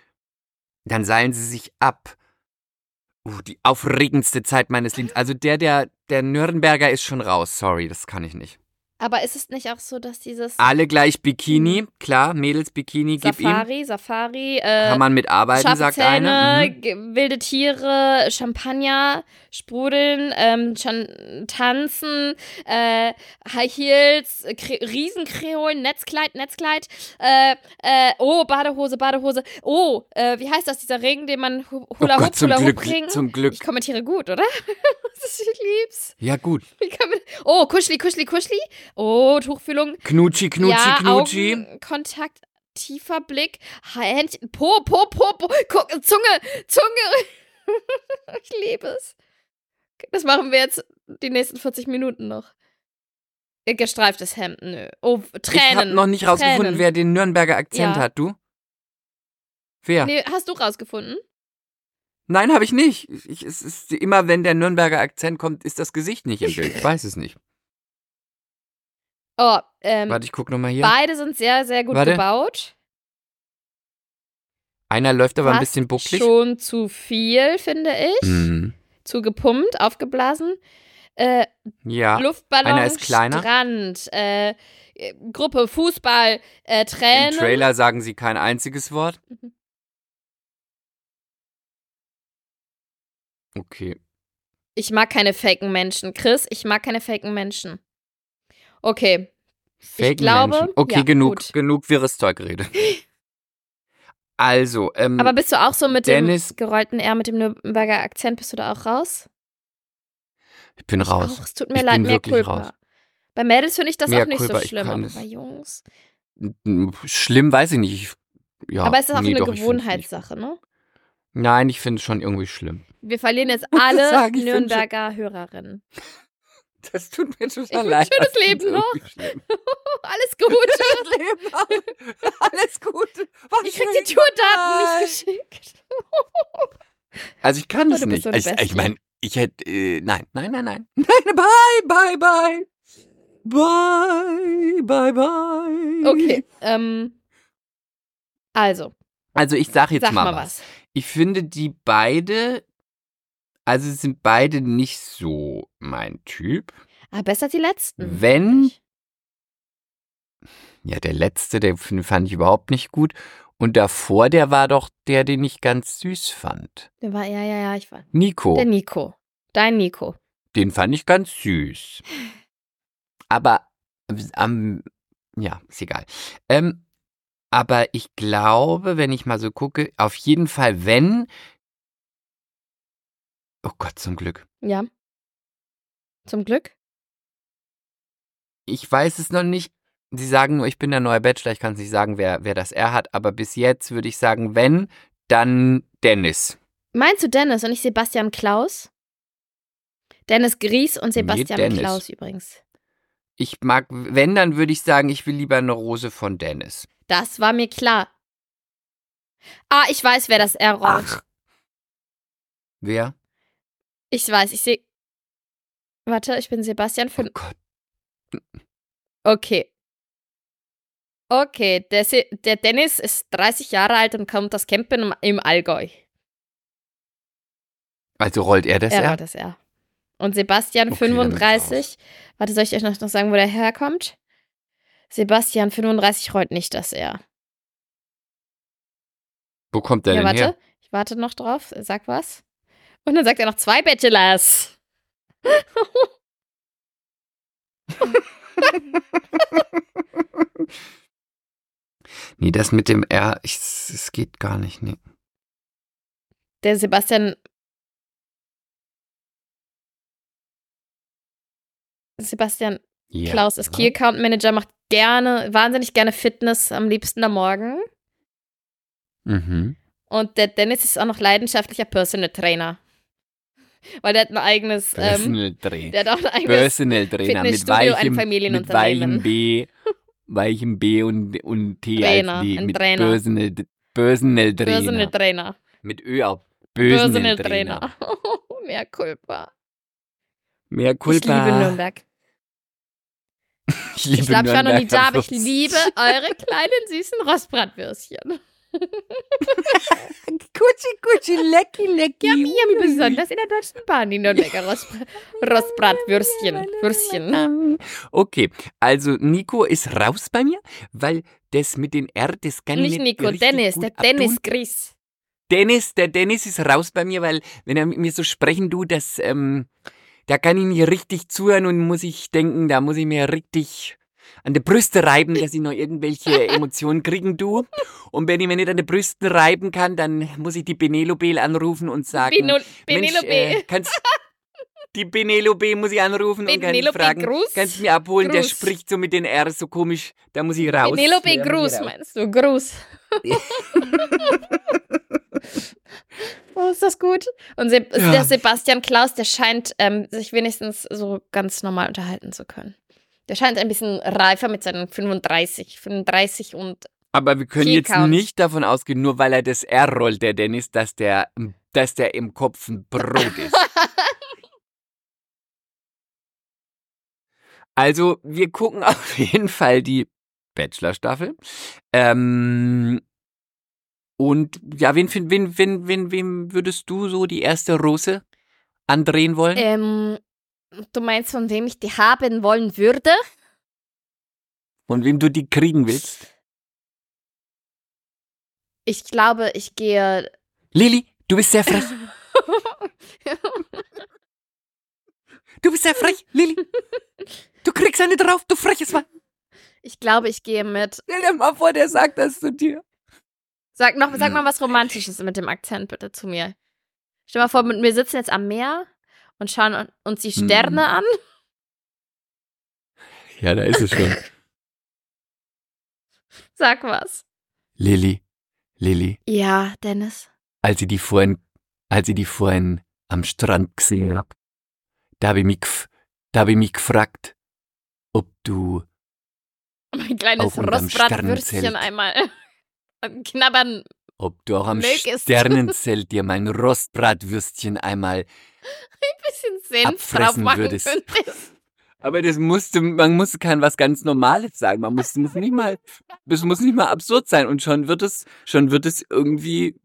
Speaker 2: dann seilen sie sich ab. Uh, die aufregendste Zeit meines Lebens. Also der, der, der Nürnberger ist schon raus. Sorry, das kann ich nicht.
Speaker 3: Aber ist es nicht auch so, dass dieses
Speaker 2: Alle gleich Bikini, klar, Mädels Bikini, gib ihm.
Speaker 3: Safari, Safari, äh,
Speaker 2: Kann man mitarbeiten, sagt einer. Mhm.
Speaker 3: wilde Tiere, Champagner, Sprudeln, ähm, Chan tanzen, äh, High Heels, Kre Riesenkreolen, Netzkleid, Netzkleid, äh, äh, oh, Badehose, Badehose, oh, äh, wie heißt das, dieser Ring, den man
Speaker 2: Oh
Speaker 3: Hula Hoop, Hula Hoop Ring?
Speaker 2: zum Glück.
Speaker 3: Ich kommentiere gut, oder? das ist, ich lieb's.
Speaker 2: Ja gut.
Speaker 3: Wie kann man, oh, Kuschli, Kuschli, Kuschli. Oh, Tuchfühlung.
Speaker 2: Knutschi, Knutschi,
Speaker 3: ja,
Speaker 2: Knutschi.
Speaker 3: Augenkontakt, tiefer Blick, Händchen, Po, Po, Po, Po, guck, Zunge, Zunge. ich liebe es. Das machen wir jetzt die nächsten 40 Minuten noch. Gestreiftes Hemd, nö. Oh, Tränen.
Speaker 2: Ich habe noch nicht rausgefunden,
Speaker 3: Tränen.
Speaker 2: wer den Nürnberger Akzent
Speaker 3: Ja.
Speaker 2: hat, du? Wer?
Speaker 3: Nee, hast du rausgefunden?
Speaker 2: Nein, habe ich nicht. Ich, es ist immer, wenn der Nürnberger Akzent kommt, ist das Gesicht nicht im Bild. Ich weiß es nicht.
Speaker 3: Oh, ähm,
Speaker 2: Warte, ich guck noch mal hier.
Speaker 3: beide sind sehr, sehr gut
Speaker 2: Warte.
Speaker 3: gebaut.
Speaker 2: Einer läuft aber ein
Speaker 3: Fast
Speaker 2: bisschen bucklig.
Speaker 3: Schon zu viel, finde ich.
Speaker 2: Mhm.
Speaker 3: Zu gepumpt, aufgeblasen. Äh,
Speaker 2: Ja.
Speaker 3: Luftballon,
Speaker 2: einer ist kleiner.
Speaker 3: Strand, äh, Gruppe, Fußball, äh,
Speaker 2: Im
Speaker 3: Tränen.
Speaker 2: Trailer sagen sie kein einziges Wort.
Speaker 3: Mhm.
Speaker 2: Okay.
Speaker 3: Ich mag keine faken Menschen. Chris, ich mag keine faken Menschen. Okay.
Speaker 2: Fake
Speaker 3: glaube,
Speaker 2: Menschen. Okay,
Speaker 3: ja,
Speaker 2: genug,
Speaker 3: gut.
Speaker 2: genug wirres Zeug geredet. Also, ähm,
Speaker 3: Aber bist du auch so mit
Speaker 2: Dennis-
Speaker 3: dem gerollten R, mit dem Nürnberger Akzent, bist du da auch raus?
Speaker 2: ich bin raus.
Speaker 3: Auch, es tut mir
Speaker 2: Ich
Speaker 3: leid,
Speaker 2: bin
Speaker 3: mehr Culpa.
Speaker 2: raus.
Speaker 3: Bei Mädels finde ich das
Speaker 2: Mehr
Speaker 3: auch nicht
Speaker 2: Culpa,
Speaker 3: so
Speaker 2: ich
Speaker 3: schlimm, aber bei Jungs.
Speaker 2: Schlimm weiß ich nicht. Ich, ja,
Speaker 3: aber es ist auch
Speaker 2: nee,
Speaker 3: eine
Speaker 2: doch, ich.
Speaker 3: Gewohnheitssache, ne?
Speaker 2: Nein, ich finde es schon irgendwie schlimm.
Speaker 3: Wir verlieren jetzt alle
Speaker 2: ich
Speaker 3: Nürnberger Hörerinnen.
Speaker 2: Das tut mir total
Speaker 3: Ich
Speaker 2: leid.
Speaker 3: schönes
Speaker 2: Das
Speaker 3: Leben noch. Alles gut.
Speaker 2: Schönes Leben noch. Alles Gute. Was
Speaker 3: Ich krieg die Tourdaten nicht geschickt.
Speaker 2: Also ich kann
Speaker 3: Oh, bist
Speaker 2: nicht.
Speaker 3: so eine
Speaker 2: ich ich meine, ich hätte, äh, nein, nein, nein, nein. Nein, bye, bye, bye. Bye, bye, bye.
Speaker 3: Okay, ähm, also,
Speaker 2: Also ich sag jetzt
Speaker 3: sag
Speaker 2: mal,
Speaker 3: mal
Speaker 2: was.
Speaker 3: was.
Speaker 2: Ich finde die beide, also sind beide nicht so mein Typ.
Speaker 3: Ah, besser als die letzten.
Speaker 2: Wenn- Ja, der letzte, der f- fand ich überhaupt nicht gut. Und davor, der war doch der, den ich ganz süß fand.
Speaker 3: Der war, ja, ja, ja, ich war.
Speaker 2: Nico.
Speaker 3: Der Nico. Dein Nico.
Speaker 2: Den fand ich ganz süß. Aber am, ja, ist egal. Ähm, aber ich glaube, wenn ich mal so gucke, auf jeden Fall, wenn. Oh Gott, zum Glück.
Speaker 3: Ja. Zum Glück.
Speaker 2: Ich weiß es noch nicht. Sie sagen nur, ich bin der neue Bachelor. Ich kann es nicht sagen, wer, wer das R hat. Aber bis jetzt würde ich sagen, wenn, dann Dennis.
Speaker 3: Meinst du Dennis und nicht Sebastian Klaus? Dennis Gries und Sebastian
Speaker 2: Dennis.
Speaker 3: Klaus übrigens.
Speaker 2: Ich mag, wenn, dann würde ich sagen, ich will lieber eine Rose von Dennis.
Speaker 3: Das war mir klar. Ah, ich weiß, wer das R rollt.
Speaker 2: Ach. Wer?
Speaker 3: Ich weiß, ich sehe. Warte, ich bin Sebastian
Speaker 2: Oh
Speaker 3: für.
Speaker 2: Gott.
Speaker 3: Okay. Okay, der, Se der Dennis ist 30 Jahre alt und kommt aus Kempen im, im Allgäu.
Speaker 2: Also rollt er das
Speaker 3: er rollt das R. Und Sebastian
Speaker 2: Okay, dann bin ich
Speaker 3: 35. Warte, soll ich euch noch, noch sagen, wo der herkommt? Sebastian 35 rollt nicht das R.
Speaker 2: Wo kommt der
Speaker 3: Ja,
Speaker 2: denn
Speaker 3: warte.
Speaker 2: her?
Speaker 3: Ich warte noch drauf. Sag was. Und dann sagt er noch zwei Bachelors.
Speaker 2: Nee, das mit dem R, es geht gar nicht. Nee.
Speaker 3: Der Sebastian. Sebastian
Speaker 2: Ja.
Speaker 3: Klaus ist Key Account Manager, macht gerne, wahnsinnig gerne Fitness, am liebsten am Morgen.
Speaker 2: Mhm.
Speaker 3: Und der Dennis ist auch noch leidenschaftlicher Personal Trainer. Weil der hat ein eigenes, ähm,
Speaker 2: Personal Trainer.
Speaker 3: der hat auch ein eigenes
Speaker 2: Personal Trainer mit weichem, mit weichem B, weichem B und, und T
Speaker 3: Trainer,
Speaker 2: als D.
Speaker 3: ein
Speaker 2: Mit
Speaker 3: Trainer.
Speaker 2: Personal, Personal Trainer.
Speaker 3: Personal Trainer.
Speaker 2: Mit Ö auch. Personal,
Speaker 3: Personal
Speaker 2: Trainer.
Speaker 3: Trainer. Mehr Culpa.
Speaker 2: Mehr
Speaker 3: Ich
Speaker 2: Culpa.
Speaker 3: liebe Nürnberg.
Speaker 2: Ich, liebe
Speaker 3: Ich glaube, ich war noch nie da, aber ich liebe eure kleinen süßen Rostbratwürstchen.
Speaker 2: Kutschi, kutschi, lecki, lecki.
Speaker 3: Yummy, yummy, besonders in der Deutschen Bahn, die Nürnberger Rostbrat Rostbratwürstchen. Würstchen.
Speaker 2: Okay, also Nico ist raus bei mir, weil das mit den R, das kann ich
Speaker 3: Nicht
Speaker 2: nicht
Speaker 3: Nico,
Speaker 2: richtig
Speaker 3: Dennis,
Speaker 2: gut
Speaker 3: der
Speaker 2: abtun.
Speaker 3: Dennis Gries.
Speaker 2: Dennis, der Dennis ist raus bei mir, weil wenn er mit mir so sprechen tut, das, ähm, da kann ich nicht richtig zuhören und muss ich denken, da muss ich mir richtig an die Brüste reiben, dass ich noch irgendwelche Emotionen kriegen tu. Und wenn ich mir nicht an die Brüste reiben kann, dann muss ich die Penelope anrufen und sagen,
Speaker 3: Beno
Speaker 2: Mensch,
Speaker 3: Penelope.
Speaker 2: äh, kannst, die Penelope muss ich anrufen und kann ich
Speaker 3: Penelope
Speaker 2: fragen,
Speaker 3: Gruß?
Speaker 2: kannst du mir abholen, der
Speaker 3: Gruß.
Speaker 2: spricht so mit den R so komisch, da muss ich raus.
Speaker 3: Penelope
Speaker 2: ich
Speaker 3: Gruß,
Speaker 2: raus.
Speaker 3: meinst du? Gruß. oh, ist das gut? Und Se
Speaker 2: Ja.
Speaker 3: der Sebastian Klaus, der scheint ähm, sich wenigstens so ganz normal unterhalten zu können. Der scheint ein bisschen reifer mit seinen 35, 35 und
Speaker 2: Aber wir können jetzt nicht davon ausgehen, nur weil er das R rollt, der Dennis, dass der, dass der im Kopf ein Brot ist. also, wir gucken auf jeden Fall die Bachelor-Staffel. Ähm, und ja, wen, wen, wen, wen, wen, würdest du so die erste Rose andrehen wollen?
Speaker 3: ähm, du meinst, von wem ich die haben wollen würde?
Speaker 2: Und wem du die kriegen willst?
Speaker 3: Ich glaube, ich gehe.
Speaker 2: Lilly, du bist sehr frech. Du bist sehr frech, Lilly. Du kriegst eine drauf, du freches Mal.
Speaker 3: ich glaube, ich gehe mit.
Speaker 2: Stell dir mal vor, der sagt das zu dir.
Speaker 3: Sag noch, sag mal was Romantisches mit dem Akzent bitte zu mir. Stell mal vor, mit- wir sitzen jetzt am Meer und schauen uns die Sterne
Speaker 2: Mhm.
Speaker 3: an.
Speaker 2: Ja, da ist es schon.
Speaker 3: Sag was.
Speaker 2: Lilly, Lilly,
Speaker 3: Ja, Dennis.
Speaker 2: als ich die vorhin, als ich die vorhin am Strand gesehen hab, da habe ich mich, da ich mich gefragt, ob du,
Speaker 3: Mein kleines Rostbratwürstchen
Speaker 2: Sternenzelt.
Speaker 3: einmal knabbern.
Speaker 2: Ob du auch am
Speaker 3: Mögest.
Speaker 2: Sternenzelt dir mein Rostbratwürstchen einmal
Speaker 3: Ein bisschen Senf
Speaker 2: Abfressen würdest.
Speaker 3: könntest.
Speaker 2: Aber das musste, man muss kann was ganz Normales sagen. Man muss, muss nicht mal, das muss nicht mal absurd sein. Und schon wird es, schon wird es irgendwie,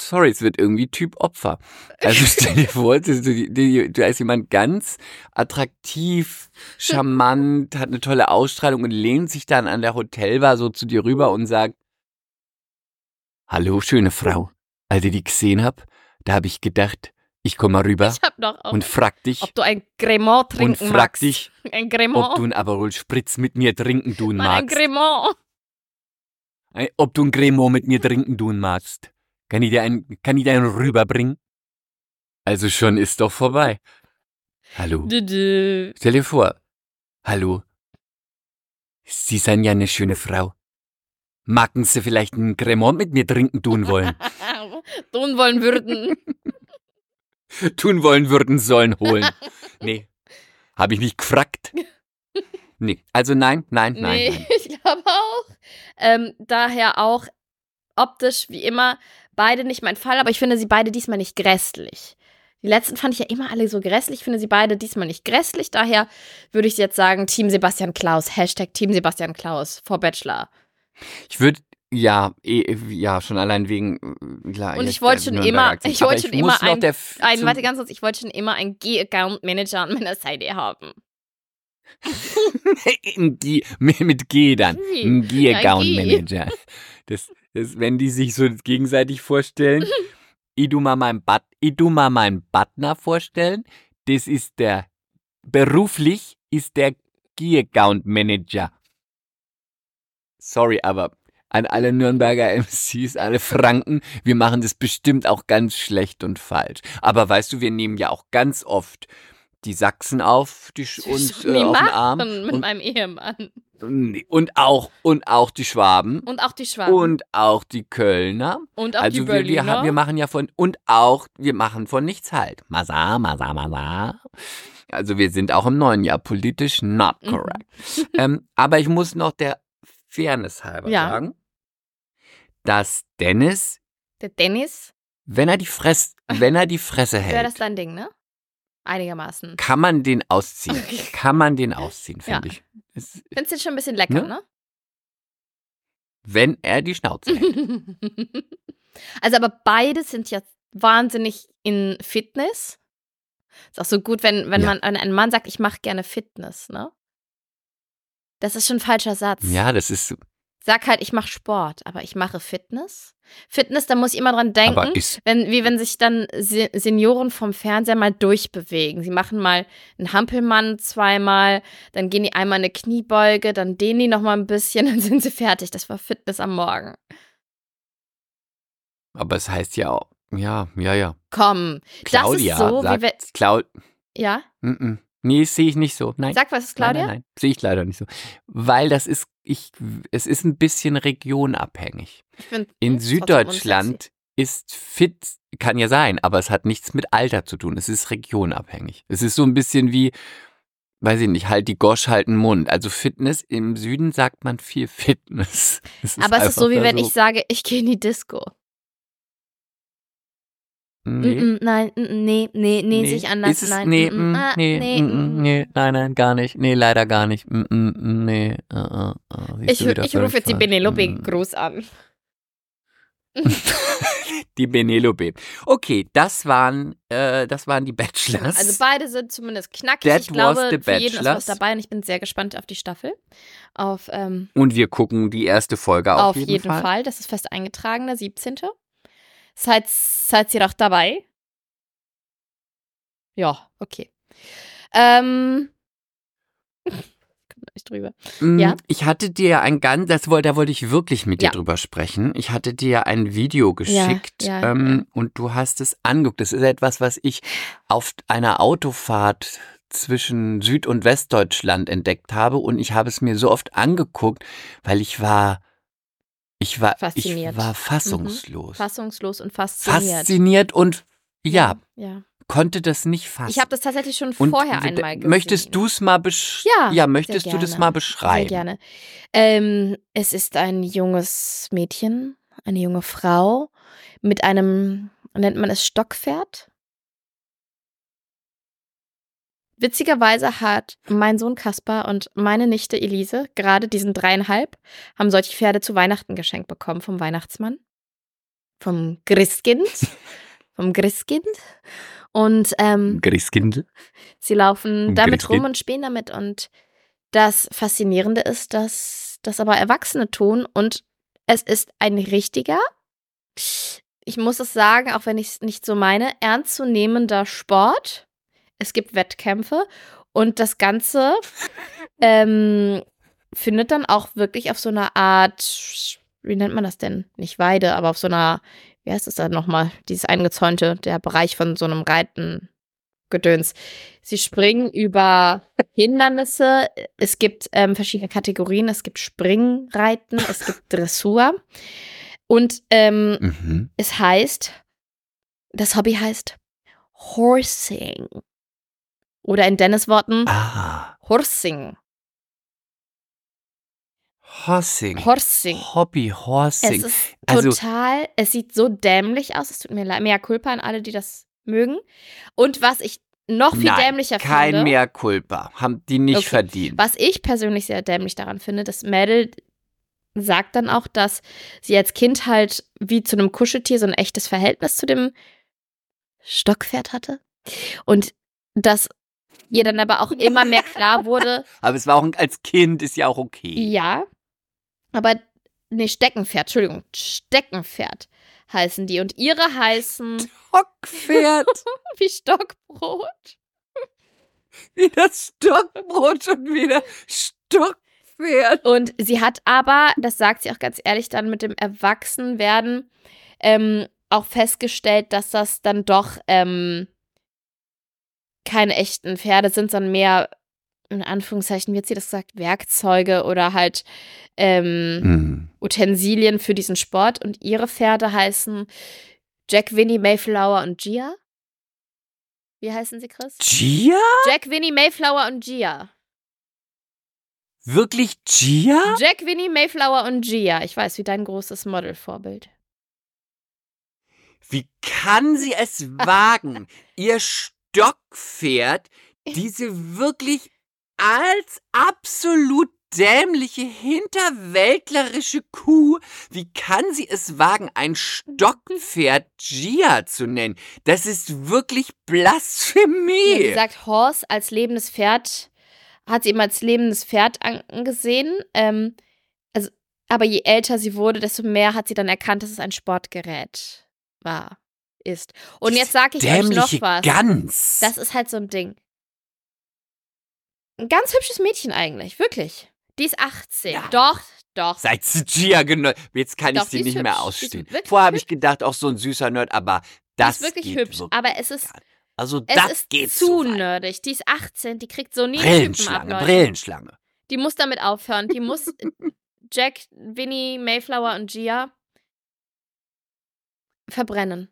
Speaker 2: sorry, es wird irgendwie Typ Opfer. Also stell dir vor, du, du, da ist jemand ganz attraktiv, charmant, hat eine tolle Ausstrahlung und lehnt sich dann an der Hotelbar so zu dir rüber und sagt, Hallo, schöne Frau. Als ich die gesehen hab, da hab ich gedacht, ich komm mal rüber und frag dich,
Speaker 3: ob du ein Cremant
Speaker 2: und
Speaker 3: trinken
Speaker 2: frag
Speaker 3: magst.
Speaker 2: dich,
Speaker 3: ein
Speaker 2: ob du ein Aperol Spritz mit mir trinken tun
Speaker 3: Mann, ein
Speaker 2: magst.
Speaker 3: Cremant.
Speaker 2: Ein- Ob du ein Cremant mit mir trinken tun magst. Kann ich dir einen, kann ich dir einen rüberbringen? Also schon ist doch vorbei. Hallo. Stell dir vor. Hallo. Sie sind ja eine schöne Frau. Magten Sie vielleicht ein Cremant mit mir trinken tun wollen?
Speaker 3: Tun wollen würden.
Speaker 2: tun wollen würden sollen holen. Nee. Habe ich mich gefragt? Nee. Also nein, nein, nein,
Speaker 3: nee,
Speaker 2: nein.
Speaker 3: ich glaube auch. Ähm, daher auch optisch wie immer beide nicht mein Fall, aber ich finde sie beide diesmal nicht grässlich. Die letzten fand ich ja immer alle so grässlich. Ich finde sie beide diesmal nicht grässlich. Daher würde ich jetzt sagen, Team Sebastian Klaus. Hashtag Team Sebastian Klaus vor Bachelor.
Speaker 2: Ich würde ja, eh, ja, schon allein wegen. äh, Klar,
Speaker 3: Und ich wollte
Speaker 2: der
Speaker 3: schon
Speaker 2: Nürnberger
Speaker 3: immer-
Speaker 2: Akzent.
Speaker 3: ich wollte schon immer ein- Ein, warte ganz kurz, ich wollte schon immer einen Key-Account-Manager an meiner Seite haben.
Speaker 2: G, mit G dann. Ein G
Speaker 3: Ja,
Speaker 2: Account
Speaker 3: G.
Speaker 2: Manager. Das, das, wenn die sich so gegenseitig vorstellen, ich tu mal meinen But, ich tu mal meinen Butler vorstellen, das ist der, beruflich ist der Key Account Manager. Sorry, aber an alle Nürnberger MCs, alle Franken, wir machen das bestimmt auch ganz schlecht und falsch. Aber weißt du, wir nehmen ja auch ganz oft die Sachsen auf die, Sch- und äh, auf den Arm
Speaker 3: mit
Speaker 2: und,
Speaker 3: meinem Ehemann.
Speaker 2: und auch und auch die Schwaben
Speaker 3: Und auch die Schwaben.
Speaker 2: und auch die Kölner.
Speaker 3: Und auch
Speaker 2: also
Speaker 3: die
Speaker 2: wir, wir,
Speaker 3: Berliner.
Speaker 2: ha- wir machen ja von und auch wir machen von nichts halt. Masa, masa, masa. Also wir sind auch im neuen Jahr politisch not
Speaker 3: Mhm.
Speaker 2: correct. ähm, aber ich muss noch der Fairness halber
Speaker 3: Ja.
Speaker 2: sagen, dass Dennis,
Speaker 3: Der Dennis,
Speaker 2: wenn er die Fresse, wenn er die Fresse
Speaker 3: wäre
Speaker 2: hält,
Speaker 3: das dein Ding, ne? Einigermaßen.
Speaker 2: kann man den ausziehen.
Speaker 3: Okay.
Speaker 2: Kann man den ausziehen,
Speaker 3: Ja.
Speaker 2: finde ich. Es,
Speaker 3: Findest du schon ein bisschen lecker,
Speaker 2: Ne?
Speaker 3: ne?
Speaker 2: wenn er die Schnauze hält.
Speaker 3: also, aber beide sind ja wahnsinnig in Fitness. Ist auch so gut, wenn, wenn
Speaker 2: Ja.
Speaker 3: man an einen Mann sagt, ich mache gerne Fitness, ne? Das ist schon ein falscher Satz.
Speaker 2: Ja, das ist,
Speaker 3: Sag halt, ich mache Sport, aber ich mache Fitness. Fitness, da muss ich immer dran denken, wenn, wie wenn sich dann Se Senioren vom Fernseher mal durchbewegen. Sie machen mal einen Hampelmann zweimal, dann gehen die einmal eine Kniebeuge, dann dehnen die noch mal ein bisschen, dann sind sie fertig. Das war Fitness am Morgen.
Speaker 2: aber es heißt ja auch, ja, ja, ja.
Speaker 3: Komm,
Speaker 2: Claudia
Speaker 3: das ist so,
Speaker 2: sagt,
Speaker 3: wie wir.
Speaker 2: Clau
Speaker 3: Ja,
Speaker 2: Mm -mm. Nee, sehe ich nicht so. Nein.
Speaker 3: sag was ist Claudia?
Speaker 2: Nein, nein, nein. Sehe ich leider nicht so. Weil das ist, ich, es ist ein bisschen regionabhängig.
Speaker 3: Ich find,
Speaker 2: In
Speaker 3: hm, trotzdem
Speaker 2: Süddeutschland ist fit, kann ja sein, aber es hat nichts mit Alter zu tun. Es ist regionabhängig. Es ist so ein bisschen wie, weiß ich nicht, halt die Gosch, halt den Mund. Also Fitness, im Süden sagt man viel Fitness. Es
Speaker 3: Aber es ist so, wie
Speaker 2: da
Speaker 3: wenn ich sage, ich gehe in die Disco.
Speaker 2: Nee.
Speaker 3: Mm, mm, nein, mm, nee, nee, nee, sehe ich anders.
Speaker 2: Es,
Speaker 3: nein,
Speaker 2: nee,
Speaker 3: mm, ah,
Speaker 2: nee,
Speaker 3: nee,
Speaker 2: nee, nein, nein, gar nicht. Nee, leider gar nicht. Mm, nee, uh, uh, uh,
Speaker 3: Ich, ich rufe jetzt die
Speaker 2: falsch.
Speaker 3: Benelope
Speaker 2: Mm.
Speaker 3: groß an.
Speaker 2: Die Benelope. Okay, das waren, äh, das waren die Bachelors.
Speaker 3: Also beide sind zumindest knackig.
Speaker 2: That
Speaker 3: ich glaube,
Speaker 2: was the
Speaker 3: für jeden ist was dabei und ich bin sehr gespannt auf die Staffel. Auf, ähm,
Speaker 2: Und wir gucken die erste Folge auf,
Speaker 3: auf jeden, Fall.
Speaker 2: Fall.
Speaker 3: Das ist fest eingetragen, der 17. Seid, seid ihr doch dabei? Ja, okay. Ähm. Nicht drüber.
Speaker 2: Mm,
Speaker 3: Ja.
Speaker 2: Ich hatte dir ein ganz, das wollte, da wollte ich wirklich mit dir
Speaker 3: Ja.
Speaker 2: drüber sprechen. Ich hatte dir ein Video geschickt
Speaker 3: ja,
Speaker 2: ähm, und du hast es angeguckt. Das ist etwas, was ich auf einer Autofahrt zwischen Süd- und Westdeutschland entdeckt habe und ich habe es mir so oft angeguckt, weil ich war, ich war,
Speaker 3: Fasziniert.
Speaker 2: ich war fassungslos.
Speaker 3: Fassungslos und fasziniert.
Speaker 2: Fasziniert und ja,
Speaker 3: Ja.
Speaker 2: konnte das nicht fassen.
Speaker 3: Ich habe das tatsächlich schon
Speaker 2: und
Speaker 3: vorher einmal gesehen.
Speaker 2: Möchtest du es mal besch
Speaker 3: Ja,
Speaker 2: ja, möchtest
Speaker 3: sehr
Speaker 2: du das mal beschreiben?
Speaker 3: Sehr gerne. Ähm, es ist ein junges Mädchen, eine junge Frau mit einem, nennt man es Stockpferd? Witzigerweise hat mein Sohn Kaspar und meine Nichte Elise, gerade diesen dreieinhalb, haben solche Pferde zu Weihnachten geschenkt bekommen vom Weihnachtsmann. Vom Christkind. vom Christkind. Und ähm,
Speaker 2: Christkindl.
Speaker 3: Sie laufen damit
Speaker 2: Grizzly.
Speaker 3: rum und spielen damit. Und das Faszinierende ist, dass das aber Erwachsene tun und es ist ein richtiger ich muss es sagen, auch wenn ich es nicht so meine, ernstzunehmender Sport. Es gibt Wettkämpfe und das Ganze ähm, findet dann auch wirklich auf so einer Art, wie nennt man das denn? Nicht Weide, aber auf so einer, wie heißt das dann nochmal? Dieses eingezäunte, der Bereich von so einem Reiten. Gedöns. Sie springen über Hindernisse. Es gibt ähm, verschiedene Kategorien. Es gibt Springreiten, es gibt Dressur. Und ähm,
Speaker 2: Mhm.
Speaker 3: es heißt, das Hobby heißt Horsing. Oder in Dennis Worten
Speaker 2: Ah,
Speaker 3: Horsing.
Speaker 2: Horsing.
Speaker 3: Horsing.
Speaker 2: Hobby Horsing.
Speaker 3: Es ist
Speaker 2: Also-
Speaker 3: total, es sieht so dämlich aus. Es tut mir leid. Mehr Culpa an alle, die das mögen. Und was ich noch viel
Speaker 2: Nein,
Speaker 3: dämlicher
Speaker 2: kein
Speaker 3: finde.
Speaker 2: mehr Culpa. Haben die nicht
Speaker 3: Okay.
Speaker 2: verdient.
Speaker 3: Was ich persönlich sehr dämlich daran finde, das Mädel sagt dann auch, dass sie als Kind halt wie zu einem Kuscheltier so ein echtes Verhältnis zu dem Stockpferd hatte. Und dass ihr dann aber auch immer mehr klar wurde,
Speaker 2: Aber es war auch als Kind ist ja auch okay.
Speaker 3: ja, aber nee, Steckenpferd, Entschuldigung, Steckenpferd heißen die. Und ihre heißen
Speaker 2: Stockpferd.
Speaker 3: wie Stockbrot.
Speaker 2: wie das Stockbrot schon wieder. Stockpferd.
Speaker 3: Und sie hat aber, das sagt sie auch ganz ehrlich, dann mit dem Erwachsenwerden ähm, auch festgestellt, dass das dann doch ähm, keine echten Pferde sind, sondern mehr, in Anführungszeichen, wie hat sie das gesagt, Werkzeuge oder halt ähm,
Speaker 2: Hm.
Speaker 3: Utensilien für diesen Sport. Und ihre Pferde heißen Jack, Winnie, Mayflower und Gia. Wie heißen sie, Chris?
Speaker 2: Gia?
Speaker 3: Jack, Winnie, Mayflower und Gia.
Speaker 2: Wirklich Gia?
Speaker 3: Jack, Winnie, Mayflower und Gia. Ich weiß, wie dein großes Modelvorbild.
Speaker 2: Wie kann sie es wagen, ihr Stockpferd, diese wirklich als absolut dämliche, hinterwäldlerische Kuh, wie kann sie es wagen, ein Stockpferd Gia zu nennen? Das ist wirklich Blasphemie.
Speaker 3: sie sagt, Horse als lebendes Pferd hat sie immer als lebendes Pferd angesehen. Ähm, also, aber je älter sie wurde, desto mehr hat sie dann erkannt, dass es ein Sportgerät war, ist. Und jetzt sage ich euch noch was.
Speaker 2: Gans.
Speaker 3: Das ist halt so ein Ding. Ein ganz hübsches Mädchen eigentlich, wirklich. Die ist 18.
Speaker 2: Ja.
Speaker 3: Doch, doch.
Speaker 2: Seit Gia genau. Jetzt kann
Speaker 3: Doch,
Speaker 2: ich
Speaker 3: die
Speaker 2: sie nicht
Speaker 3: hübsch.
Speaker 2: mehr
Speaker 3: Die
Speaker 2: ausstehen. Vorher habe ich gedacht, auch so ein süßer Nerd, aber
Speaker 3: Die
Speaker 2: das
Speaker 3: ist wirklich
Speaker 2: geht
Speaker 3: hübsch.
Speaker 2: wirklich
Speaker 3: Aber es ist.
Speaker 2: Also
Speaker 3: es
Speaker 2: das
Speaker 3: ist
Speaker 2: geht
Speaker 3: zu
Speaker 2: weit.
Speaker 3: nerdig. Die ist 18, die kriegt so nie Typen ab,
Speaker 2: Brillenschlange. Brillenschlange.
Speaker 3: Die muss damit aufhören. Die muss Jack, Winnie, Mayflower und Gia verbrennen.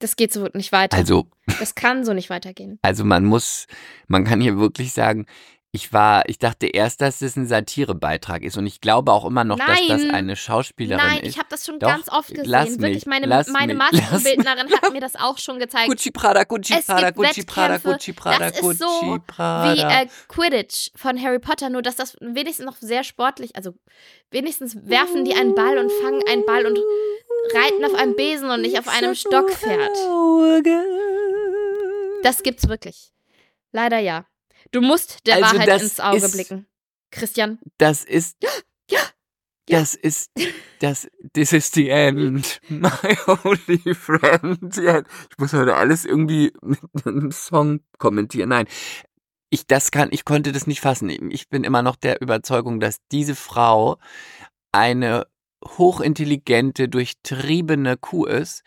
Speaker 3: Das geht so nicht weiter.
Speaker 2: Also,
Speaker 3: das kann so nicht weitergehen.
Speaker 2: also man muss, man kann hier wirklich sagen, ich war, ich dachte erst, dass es ein Satirebeitrag ist und ich glaube auch immer noch, dass das
Speaker 3: Nein.
Speaker 2: eine Schauspielerin
Speaker 3: Nein,
Speaker 2: ist.
Speaker 3: ich habe das schon
Speaker 2: Doch,
Speaker 3: ganz oft gesehen.
Speaker 2: lass
Speaker 3: Wirklich,
Speaker 2: mich,
Speaker 3: meine,
Speaker 2: lass
Speaker 3: meine Maskenbildnerin hat mir das auch schon gezeigt.
Speaker 2: Gucci Prada, Gucci
Speaker 3: Es
Speaker 2: Prada, Gucci Prada,
Speaker 3: Wettkämpfe,
Speaker 2: Gucci Prada,
Speaker 3: das ist
Speaker 2: Gucci
Speaker 3: so
Speaker 2: Prada.
Speaker 3: Wie äh, Quidditch von Harry Potter, nur dass das wenigstens noch sehr sportlich, also wenigstens werfen die einen Ball und fangen einen Ball und reiten auf einem Besen und nicht auf einem Stockpferd. Das gibt's wirklich. Leider ja. Du musst der
Speaker 2: Also
Speaker 3: Wahrheit ins Auge
Speaker 2: ist-
Speaker 3: blicken. Christian,
Speaker 2: Das ist.
Speaker 3: Ja,
Speaker 2: Das ist. Das. This is the end. My only friend. Ja, ich muss heute alles irgendwie mit einem Song kommentieren. Nein. Ich, das kann, ich konnte das nicht fassen. Ich bin immer noch der Überzeugung, dass diese Frau eine hochintelligente, durchtriebene Kuh ist,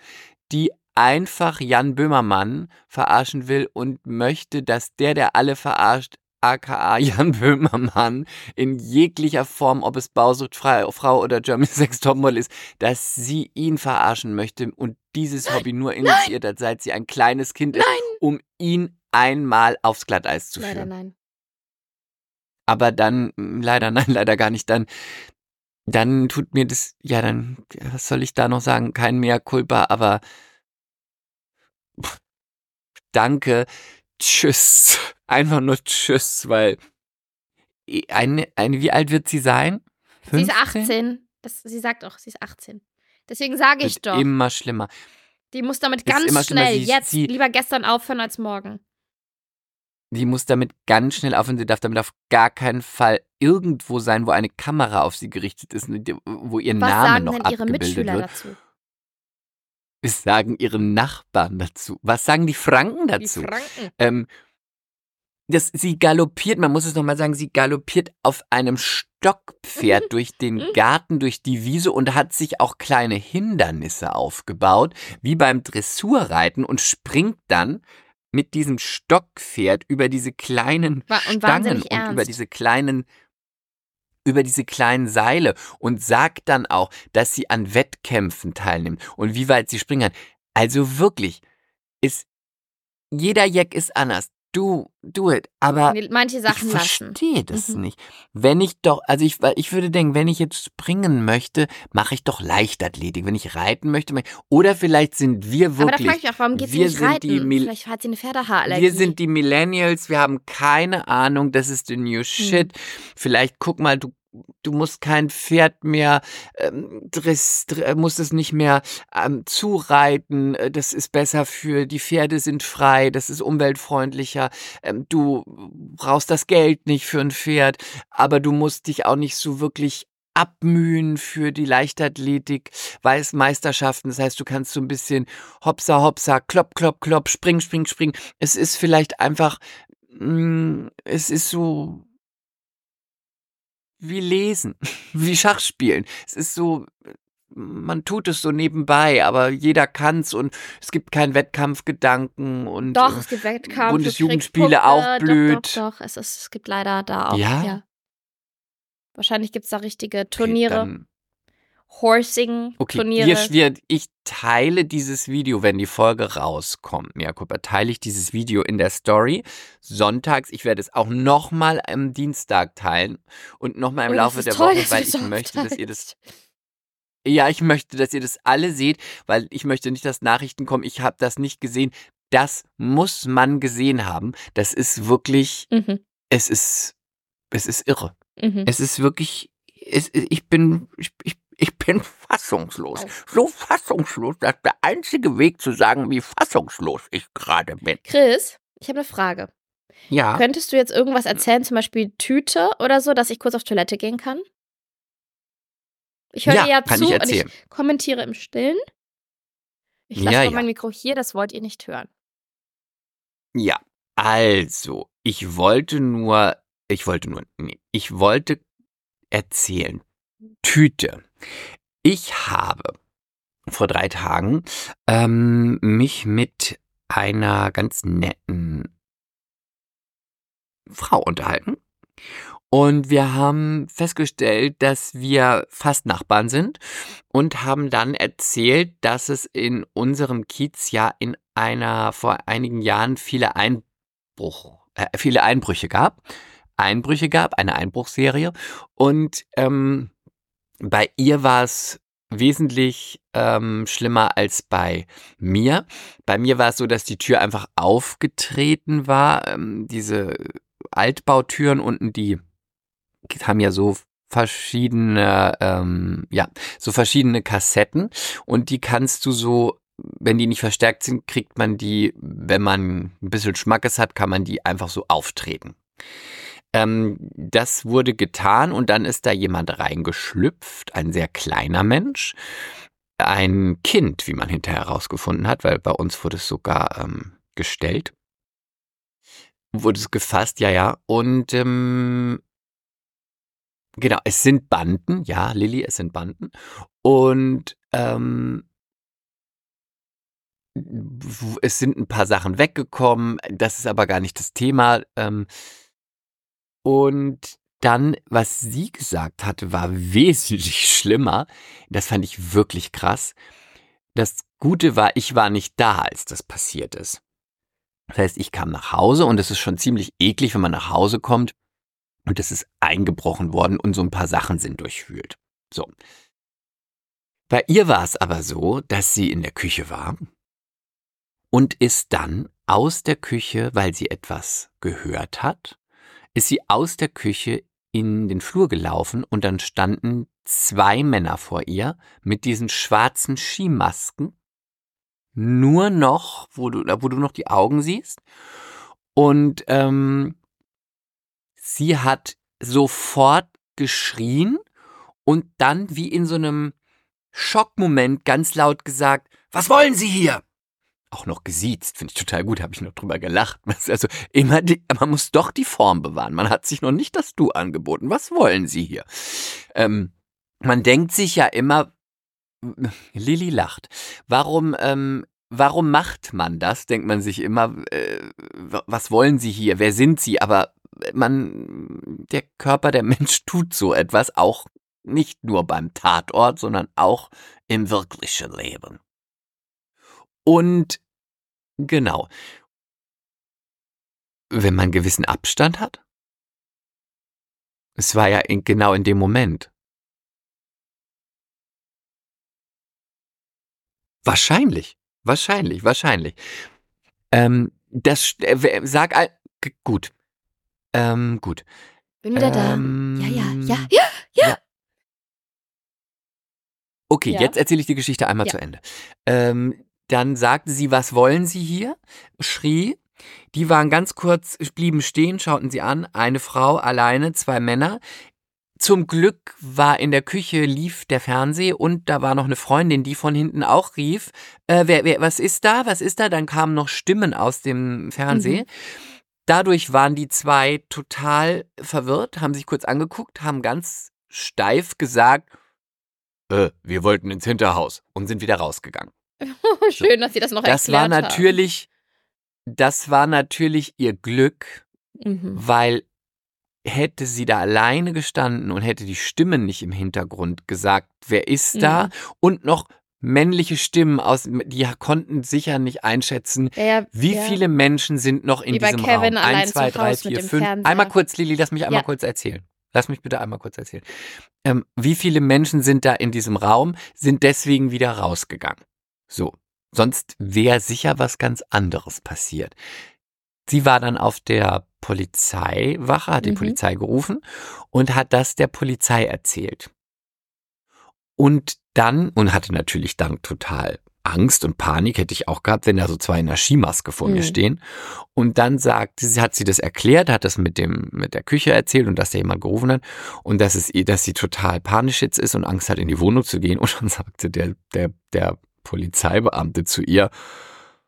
Speaker 2: die einfach Jan Böhmermann verarschen will und möchte, dass der, der alle verarscht, aka Jan Böhmermann, in jeglicher Form, ob es Bausucht, Frau oder German Sex Topmodel ist, dass sie ihn verarschen möchte und dieses Hobby nur initiiert hat, seit sie ein kleines Kind ist, um ihn einmal aufs Glatteis zu
Speaker 3: leider
Speaker 2: führen.
Speaker 3: nein.
Speaker 2: Aber dann, mh, leider nein, leider gar nicht, dann, dann tut mir das, ja, dann, was soll ich da noch sagen? Kein mehr Culpa, aber pff, danke, tschüss. Einfach nur tschüss, weil eine, eine, wie alt wird sie sein?
Speaker 3: Sie ist
Speaker 2: 15?
Speaker 3: 18. Das, sie sagt auch, sie ist 18. Deswegen sage ich doch,
Speaker 2: immer schlimmer.
Speaker 3: die muss damit ganz schnell,
Speaker 2: Sie-
Speaker 3: jetzt,
Speaker 2: sie-
Speaker 3: lieber gestern aufhören als morgen.
Speaker 2: Die muss damit ganz schnell aufhören. Sie darf damit auf gar keinen Fall irgendwo sein, wo eine Kamera auf sie gerichtet ist, wo ihr
Speaker 3: Was
Speaker 2: Name
Speaker 3: sagen
Speaker 2: noch
Speaker 3: denn ihre
Speaker 2: abgebildet
Speaker 3: Mitschüler
Speaker 2: wird.
Speaker 3: dazu?
Speaker 2: Was sagen ihre Nachbarn dazu? Was sagen die Franken dazu?
Speaker 3: Die Franken.
Speaker 2: ähm, das, sie galoppiert, man muss es nochmal sagen, sie galoppiert auf einem Stockpferd durch den
Speaker 3: Mhm.
Speaker 2: Garten, durch die Wiese und hat sich auch kleine Hindernisse aufgebaut, wie beim Dressurreiten und springt dann mit diesem Stockpferd über diese kleinen
Speaker 3: und
Speaker 2: Stangen und über diese kleinen über diese kleinen Seile und sagt dann auch, dass sie an Wettkämpfen teilnimmt und wie weit sie springen kann. Also wirklich, ist jeder Jack ist anders. Du, do it. Aber
Speaker 3: Manche
Speaker 2: ich
Speaker 3: Sachen lassen.
Speaker 2: verstehe das
Speaker 3: Mhm.
Speaker 2: nicht. Wenn ich doch, also ich, ich würde denken, wenn ich jetzt springen möchte, mache ich doch Leichtathletik. Wenn ich reiten möchte, ich, oder vielleicht sind wir
Speaker 3: Aber da
Speaker 2: wirklich,
Speaker 3: frage ich mich auch, warum geht sie nicht reiten? Vielleicht hat sie eine Pferdehaarallergie.
Speaker 2: wir sind die Millennials, wir haben keine Ahnung, das ist the new shit. Vielleicht guck mal, du du musst kein Pferd mehr ähm, dress, dr, musst es nicht mehr ähm, zureiten. äh, Das ist besser für die Pferde sind frei, das ist umweltfreundlicher. Ähm, du brauchst das Geld nicht für ein Pferd, aber du musst dich auch nicht so wirklich abmühen für die Leichtathletik, Weißmeisterschaften. Das heißt, du kannst so ein bisschen hopsa, hopsa, klopp, klopp, klopp, spring, spring, spring. Es ist vielleicht einfach, mh, es ist so wie lesen, wie Schachspielen. Es ist so, man tut es so nebenbei, aber jeder kann's und es gibt keinen Wettkampfgedanken und
Speaker 3: Doch,
Speaker 2: äh,
Speaker 3: es gibt Wettkampf.
Speaker 2: Bundesjugendspiele auch blöd.
Speaker 3: Doch, doch, doch. Es, ist, es gibt leider da auch.
Speaker 2: Ja?
Speaker 3: Wahrscheinlich gibt es da richtige
Speaker 2: okay,
Speaker 3: Turniere,
Speaker 2: dann-
Speaker 3: Horsing,
Speaker 2: Okay,
Speaker 3: Turniere.
Speaker 2: wir, wir, ich teile dieses Video, wenn die Folge rauskommt, Jakob, teile ich dieses Video in der Story. Sonntags, ich werde es auch nochmal am Dienstag teilen und nochmal im
Speaker 3: Oh,
Speaker 2: Laufe der
Speaker 3: toll,
Speaker 2: Woche, weil ich möchte, dass ihr das. Ja, ich möchte, dass ihr das alle seht, weil ich möchte nicht, dass Nachrichten kommen, ich habe das nicht gesehen. Das muss man gesehen haben. Das ist wirklich,
Speaker 3: Mhm,
Speaker 2: es ist, es ist irre.
Speaker 3: mhm.
Speaker 2: Es ist wirklich, es, ich bin, ich, ich, ich bin fassungslos. So fassungslos, dass der einzige Weg zu sagen, wie fassungslos ich gerade bin.
Speaker 3: Chris, ich habe eine Frage.
Speaker 2: Ja.
Speaker 3: Könntest du jetzt irgendwas erzählen, zum Beispiel Tüte oder so, dass ich kurz auf Toilette gehen kann? Ich höre
Speaker 2: Ja,
Speaker 3: dir ja zu
Speaker 2: ich
Speaker 3: und ich kommentiere im Stillen. Ich lasse
Speaker 2: Ja, ja.
Speaker 3: mein Mikro hier, das wollt ihr nicht hören.
Speaker 2: Ja, also, ich wollte nur, ich wollte nur, nee, ich wollte erzählen. Tüte. Ich habe vor drei Tagen ähm, mich mit einer ganz netten Frau unterhalten. Und wir haben festgestellt, dass wir fast Nachbarn sind und haben dann erzählt, dass es in unserem Kiez ja in einer vor einigen Jahren viele Einbruch, äh, viele Einbrüche gab. Einbrüche gab, eine Einbruchserie. Und ähm, bei ihr war es wesentlich ähm, schlimmer als bei mir. Bei mir war es so, dass die Tür einfach aufgetreten war. Ähm, diese Altbautüren unten, die haben ja so verschiedene, ähm, ja, so verschiedene Kassetten und die kannst du so, wenn die nicht verstärkt sind, kriegt man die, wenn man ein bisschen Schmackes hat, kann man die einfach so auftreten. Ähm, das wurde getan und dann ist da jemand reingeschlüpft, ein sehr kleiner Mensch, ein Kind, wie man hinterher herausgefunden hat, weil bei uns wurde es sogar ähm, gestellt. Wurde es gefasst, ja, ja. Und ähm, genau, es sind Banden, ja, Lilly, es sind Banden. Und ähm, es sind ein paar Sachen weggekommen, das ist aber gar nicht das Thema. Ähm, und dann, was sie gesagt hatte, war wesentlich schlimmer. Das fand ich wirklich krass. Das Gute war, ich war nicht da, als das passiert ist. Das heißt, ich kam nach Hause und es ist schon ziemlich eklig, wenn man nach Hause kommt und es ist eingebrochen worden und so ein paar Sachen sind durchwühlt. So. Bei ihr war es aber so, dass sie in der Küche war und ist dann aus der Küche, weil sie etwas gehört hat, ist sie aus der Küche in den Flur gelaufen und dann standen zwei Männer vor ihr mit diesen schwarzen Skimasken. Nur noch, wo du, wo du noch die Augen siehst. Und ähm, sie hat sofort geschrien und dann wie in so einem Schockmoment ganz laut gesagt, was wollen Sie hier? Auch noch gesiezt, finde ich total gut, habe ich noch drüber gelacht. Also immer, die, man muss doch die Form bewahren. Man hat sich noch nicht das Du angeboten. Was wollen Sie hier? Ähm, man denkt sich ja immer, Lilly lacht. Warum, ähm, warum macht man das? Denkt man sich immer, äh, was wollen Sie hier? Wer sind Sie? Aber man, der Körper, der Mensch tut so etwas auch nicht nur beim Tatort, sondern auch im wirklichen Leben. Und genau, wenn man gewissen Abstand hat. Es war ja in, genau in dem Moment. Wahrscheinlich, wahrscheinlich, wahrscheinlich. Ähm, das äh, sag gut. Ähm, gut.
Speaker 3: Bin wieder
Speaker 2: Ähm,
Speaker 3: da. Ja, ja, ja, ja, ja.
Speaker 2: ja. Okay,
Speaker 3: Ja.
Speaker 2: jetzt erzähle ich die Geschichte einmal zu Ende. Ähm, dann sagte sie, was wollen Sie hier? Schrie. Die waren ganz kurz, blieben stehen, schauten sie an. Eine Frau alleine, zwei Männer. Zum Glück war in der Küche lief der Fernseher und da war noch eine Freundin, die von hinten auch rief, äh, wer, wer, was ist da, was ist da? Dann kamen noch Stimmen aus dem Fernsehen. Dadurch waren die zwei total verwirrt, haben sich kurz angeguckt, haben ganz steif gesagt, äh, wir wollten ins Hinterhaus und sind wieder rausgegangen.
Speaker 3: Schön, dass Sie das noch
Speaker 2: Das war
Speaker 3: erklärt
Speaker 2: natürlich, das war natürlich ihr Glück,
Speaker 3: haben. Mhm.
Speaker 2: weil hätte sie da alleine gestanden und hätte die Stimmen nicht im Hintergrund gesagt, wer ist da?
Speaker 3: Mhm.
Speaker 2: Und noch männliche Stimmen aus, die konnten sicher nicht einschätzen,
Speaker 3: Ja, ja,
Speaker 2: wie
Speaker 3: ja.
Speaker 2: viele Menschen sind noch in diesem
Speaker 3: Kevin
Speaker 2: Raum? Eins, zwei, drei, vier, fünf.
Speaker 3: Fernseher.
Speaker 2: Einmal kurz, Lili, lass mich einmal kurz erzählen. Lass mich bitte einmal kurz erzählen. Ähm, wie viele Menschen sind da in diesem Raum, sind deswegen wieder rausgegangen? So. Sonst wäre sicher was ganz anderes passiert. Sie war dann auf der Polizeiwache, hat die
Speaker 3: Mhm.
Speaker 2: Polizei gerufen und hat das der Polizei erzählt. Und dann, und hatte natürlich dann total Angst und Panik, hätte ich auch gehabt, wenn da so zwei in der Skimaske vor mir
Speaker 3: Mhm.
Speaker 2: stehen. Und dann sagt sie, hat sie das erklärt, hat das mit dem, mit der Küche erzählt und dass da jemand gerufen hat und dass es ihr, dass sie total panisch jetzt ist und Angst hat, in die Wohnung zu gehen. Und dann sagte der, der, der Polizeibeamte zu ihr,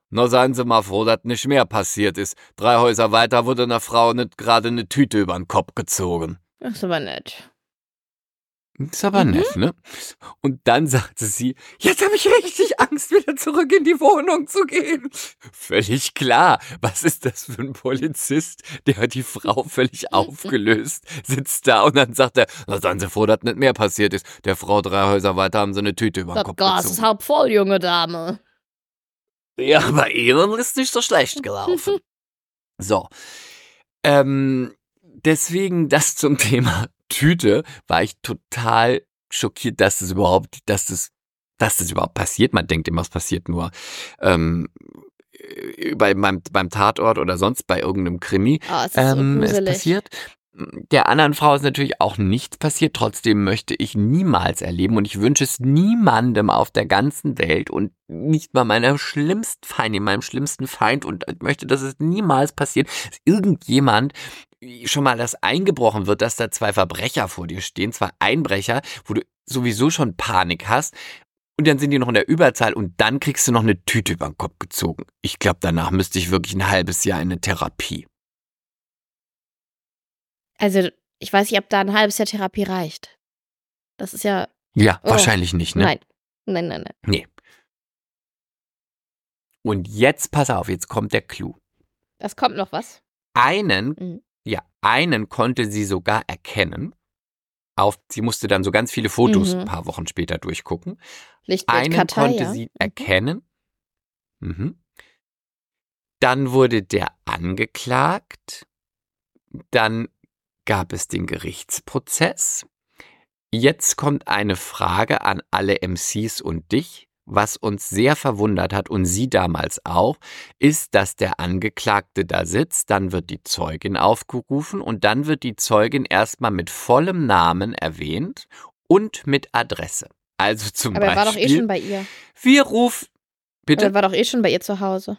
Speaker 2: na, seien Sie mal froh, dass nicht mehr passiert ist. Drei Häuser weiter wurde einer Frau nicht gerade eine Tüte über den Kopf gezogen.
Speaker 3: Das ist aber nett.
Speaker 2: Ist aber
Speaker 3: Mhm.
Speaker 2: nett, ne? Und dann sagte sie, jetzt habe ich richtig Angst, wieder zurück in die Wohnung zu gehen. Völlig klar. Was ist das für ein Polizist? Der hat die Frau völlig aufgelöst, sitzt da und dann sagt er, na, seien Sie froh, dass nicht mehr passiert ist. Der Frau drei Häuser weiter haben sie eine Tüte über den
Speaker 3: Das
Speaker 2: Kopf
Speaker 3: ist
Speaker 2: gezogen.
Speaker 3: halb voll, junge Dame.
Speaker 2: Ja, bei Ihnen ist nicht so schlecht gelaufen. So. Ähm, deswegen das zum Thema Tüte war ich total schockiert, dass das überhaupt, dass das, dass das überhaupt passiert. Man denkt immer, es passiert nur ähm, äh, bei, beim, beim Tatort oder sonst bei irgendeinem Krimi.
Speaker 3: Oh, es ist
Speaker 2: Ähm,
Speaker 3: so gruselig.
Speaker 2: passiert. Der anderen Frau ist natürlich auch nichts passiert. Trotzdem möchte ich niemals erleben und ich wünsche es niemandem auf der ganzen Welt und nicht mal meiner schlimmsten Feind, meinem schlimmsten Feind und möchte, dass es niemals passiert, dass irgendjemand schon mal das eingebrochen wird, dass da zwei Verbrecher vor dir stehen, zwei Einbrecher, wo du sowieso schon Panik hast. Und dann sind die noch in der Überzahl und dann kriegst du noch eine Tüte über den Kopf gezogen. Ich glaube, danach müsste ich wirklich ein halbes Jahr in eine Therapie.
Speaker 3: Also, ich weiß nicht, ob da ein halbes Jahr Therapie reicht. Das ist ja.
Speaker 2: Ja,
Speaker 3: Oh.
Speaker 2: wahrscheinlich nicht, ne?
Speaker 3: Nein. Nein, nein, nein.
Speaker 2: Nee. Und jetzt pass auf, jetzt kommt der Clou.
Speaker 3: Das kommt noch was.
Speaker 2: Einen,
Speaker 3: Mhm.
Speaker 2: Ja, einen konnte sie sogar erkennen. Auf, sie musste dann so ganz viele Fotos
Speaker 3: Mhm.
Speaker 2: ein paar Wochen später durchgucken.
Speaker 3: Lichtbild
Speaker 2: Einen
Speaker 3: Kartei,
Speaker 2: konnte
Speaker 3: ja.
Speaker 2: sie
Speaker 3: Mhm.
Speaker 2: erkennen. Mhm. Dann wurde der angeklagt. Dann gab es den Gerichtsprozess. Jetzt kommt eine Frage an alle MCs und dich. Was uns sehr verwundert hat und Sie damals auch, ist, dass der Angeklagte da sitzt, dann wird die Zeugin aufgerufen und dann wird die Zeugin erstmal mit vollem Namen erwähnt und mit Adresse. Also zum
Speaker 3: Aber er war doch
Speaker 2: Beispiel,
Speaker 3: eh schon bei ihr.
Speaker 2: wir rufen,
Speaker 3: Aber
Speaker 2: bitte?
Speaker 3: er war doch eh schon bei ihr zu Hause.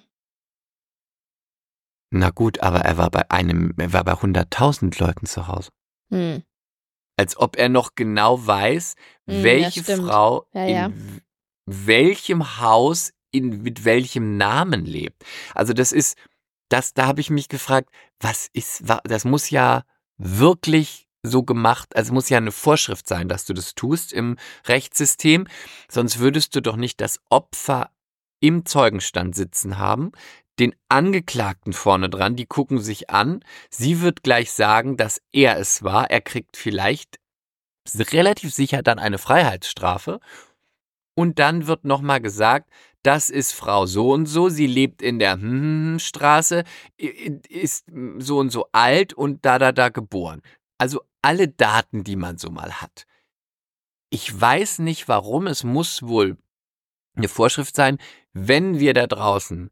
Speaker 2: Na gut, aber er war bei einem, er war bei 100.000 Leuten zu Hause.
Speaker 3: Hm.
Speaker 2: Als ob er noch genau weiß,
Speaker 3: Hm,
Speaker 2: welche. Frau
Speaker 3: Ja, ja.
Speaker 2: in welchem Haus in, mit welchem Namen lebt. Also das ist, das, da habe ich mich gefragt, was ist, das muss ja wirklich so gemacht, also muss ja eine Vorschrift sein, dass du das tust im Rechtssystem, sonst würdest du doch nicht das Opfer im Zeugenstand sitzen haben, den Angeklagten vorne dran, die gucken sich an, sie wird gleich sagen, dass er es war, er kriegt vielleicht relativ sicher dann eine Freiheitsstrafe und dann wird nochmal gesagt, das ist Frau so und so, sie lebt in der Straße, ist so und so alt und da, da, da geboren. Also alle Daten, die man so mal hat. Ich weiß nicht warum, es muss wohl eine Vorschrift sein, wenn wir da draußen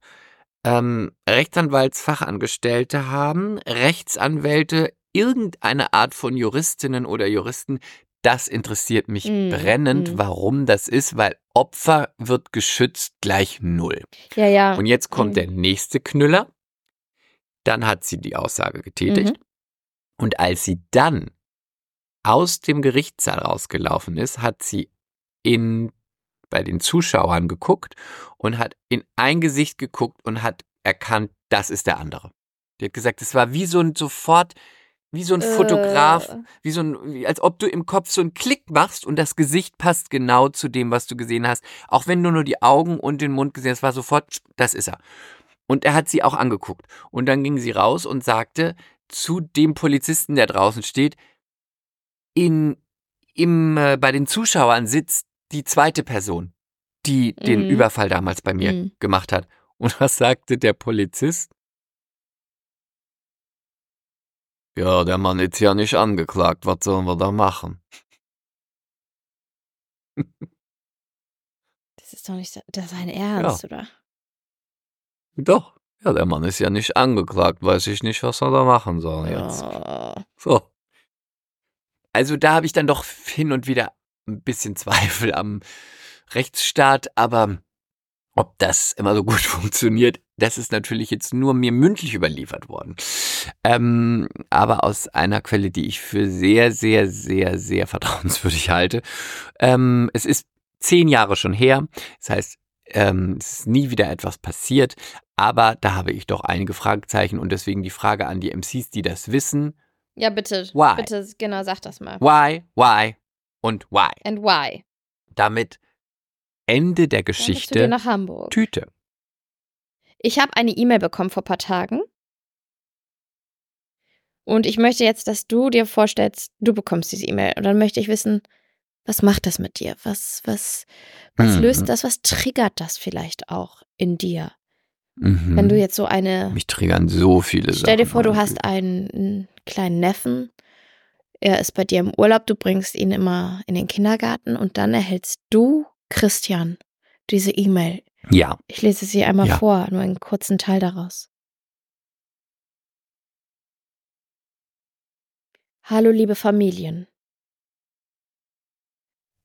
Speaker 2: ähm, Rechtsanwaltsfachangestellte haben, Rechtsanwälte, irgendeine Art von Juristinnen oder Juristen, das interessiert mich
Speaker 3: Mm,
Speaker 2: brennend, warum das ist, weil Opfer wird geschützt gleich null.
Speaker 3: Ja, ja.
Speaker 2: Und jetzt kommt
Speaker 3: Mm.
Speaker 2: der nächste Knüller. Dann hat sie die Aussage getätigt.
Speaker 3: Mhm.
Speaker 2: Und als sie dann aus dem Gerichtssaal rausgelaufen ist, hat sie in, bei den Zuschauern geguckt und hat in ein Gesicht geguckt und hat erkannt, das ist der andere. Die hat gesagt, es war wie so ein sofort, wie so ein Fotograf,
Speaker 3: Äh,
Speaker 2: wie so ein, wie, als ob du im Kopf so einen Klick machst und das Gesicht passt genau zu dem, was du gesehen hast. Auch wenn du nur die Augen und den Mund gesehen hast, war sofort, das ist er. Und er hat sie auch angeguckt. Und dann ging sie raus und sagte zu dem Polizisten, der draußen steht, in, im, äh, bei den Zuschauern sitzt die zweite Person, die den
Speaker 3: Mhm.
Speaker 2: Überfall damals bei mir
Speaker 3: Mhm.
Speaker 2: gemacht hat. Und was sagte der Polizist? Ja, der Mann ist ja nicht angeklagt. Was sollen wir da machen?
Speaker 3: Das ist doch nicht das ist sein Ernst, oder?
Speaker 2: Doch. Ja, der Mann ist ja nicht angeklagt. Weiß ich nicht, was er da machen soll jetzt.
Speaker 3: Oh.
Speaker 2: So. Also da habe ich dann doch hin und wieder ein bisschen Zweifel am Rechtsstaat, aber ob das immer so gut funktioniert, das ist natürlich jetzt nur mir mündlich überliefert worden. Ähm, aber aus einer Quelle, die ich für sehr, sehr, sehr, sehr vertrauenswürdig halte. Ähm, es ist zehn Jahre schon her. Das heißt, ähm, es ist nie wieder etwas passiert. Aber da habe ich doch einige Fragezeichen und deswegen die Frage an die MCs, die das wissen.
Speaker 3: Ja, bitte.
Speaker 2: Why?
Speaker 3: Bitte, genau, sag das mal.
Speaker 2: Why, why und why.
Speaker 3: And why?
Speaker 2: Damit Ende der Geschichte
Speaker 3: nach Hamburg.
Speaker 2: Tüte.
Speaker 3: Ich habe eine E-Mail bekommen vor ein paar Tagen. Und ich möchte jetzt, dass du dir vorstellst, du bekommst diese E-Mail. Und dann möchte ich wissen, was macht das mit dir? Was, was, was
Speaker 2: Mhm.
Speaker 3: löst das? Was triggert das vielleicht auch in dir?
Speaker 2: Mhm.
Speaker 3: Wenn du jetzt so eine.
Speaker 2: Mich triggern so viele Sachen.
Speaker 3: Stell dir vor, du hast einen, einen kleinen Neffen. Er ist bei dir im Urlaub, du bringst ihn immer in den Kindergarten und dann erhältst du, Christian, diese E-Mail.
Speaker 2: Ja.
Speaker 3: Ich lese sie einmal
Speaker 2: Ja.
Speaker 3: vor, nur einen kurzen Teil daraus. Hallo liebe Familien.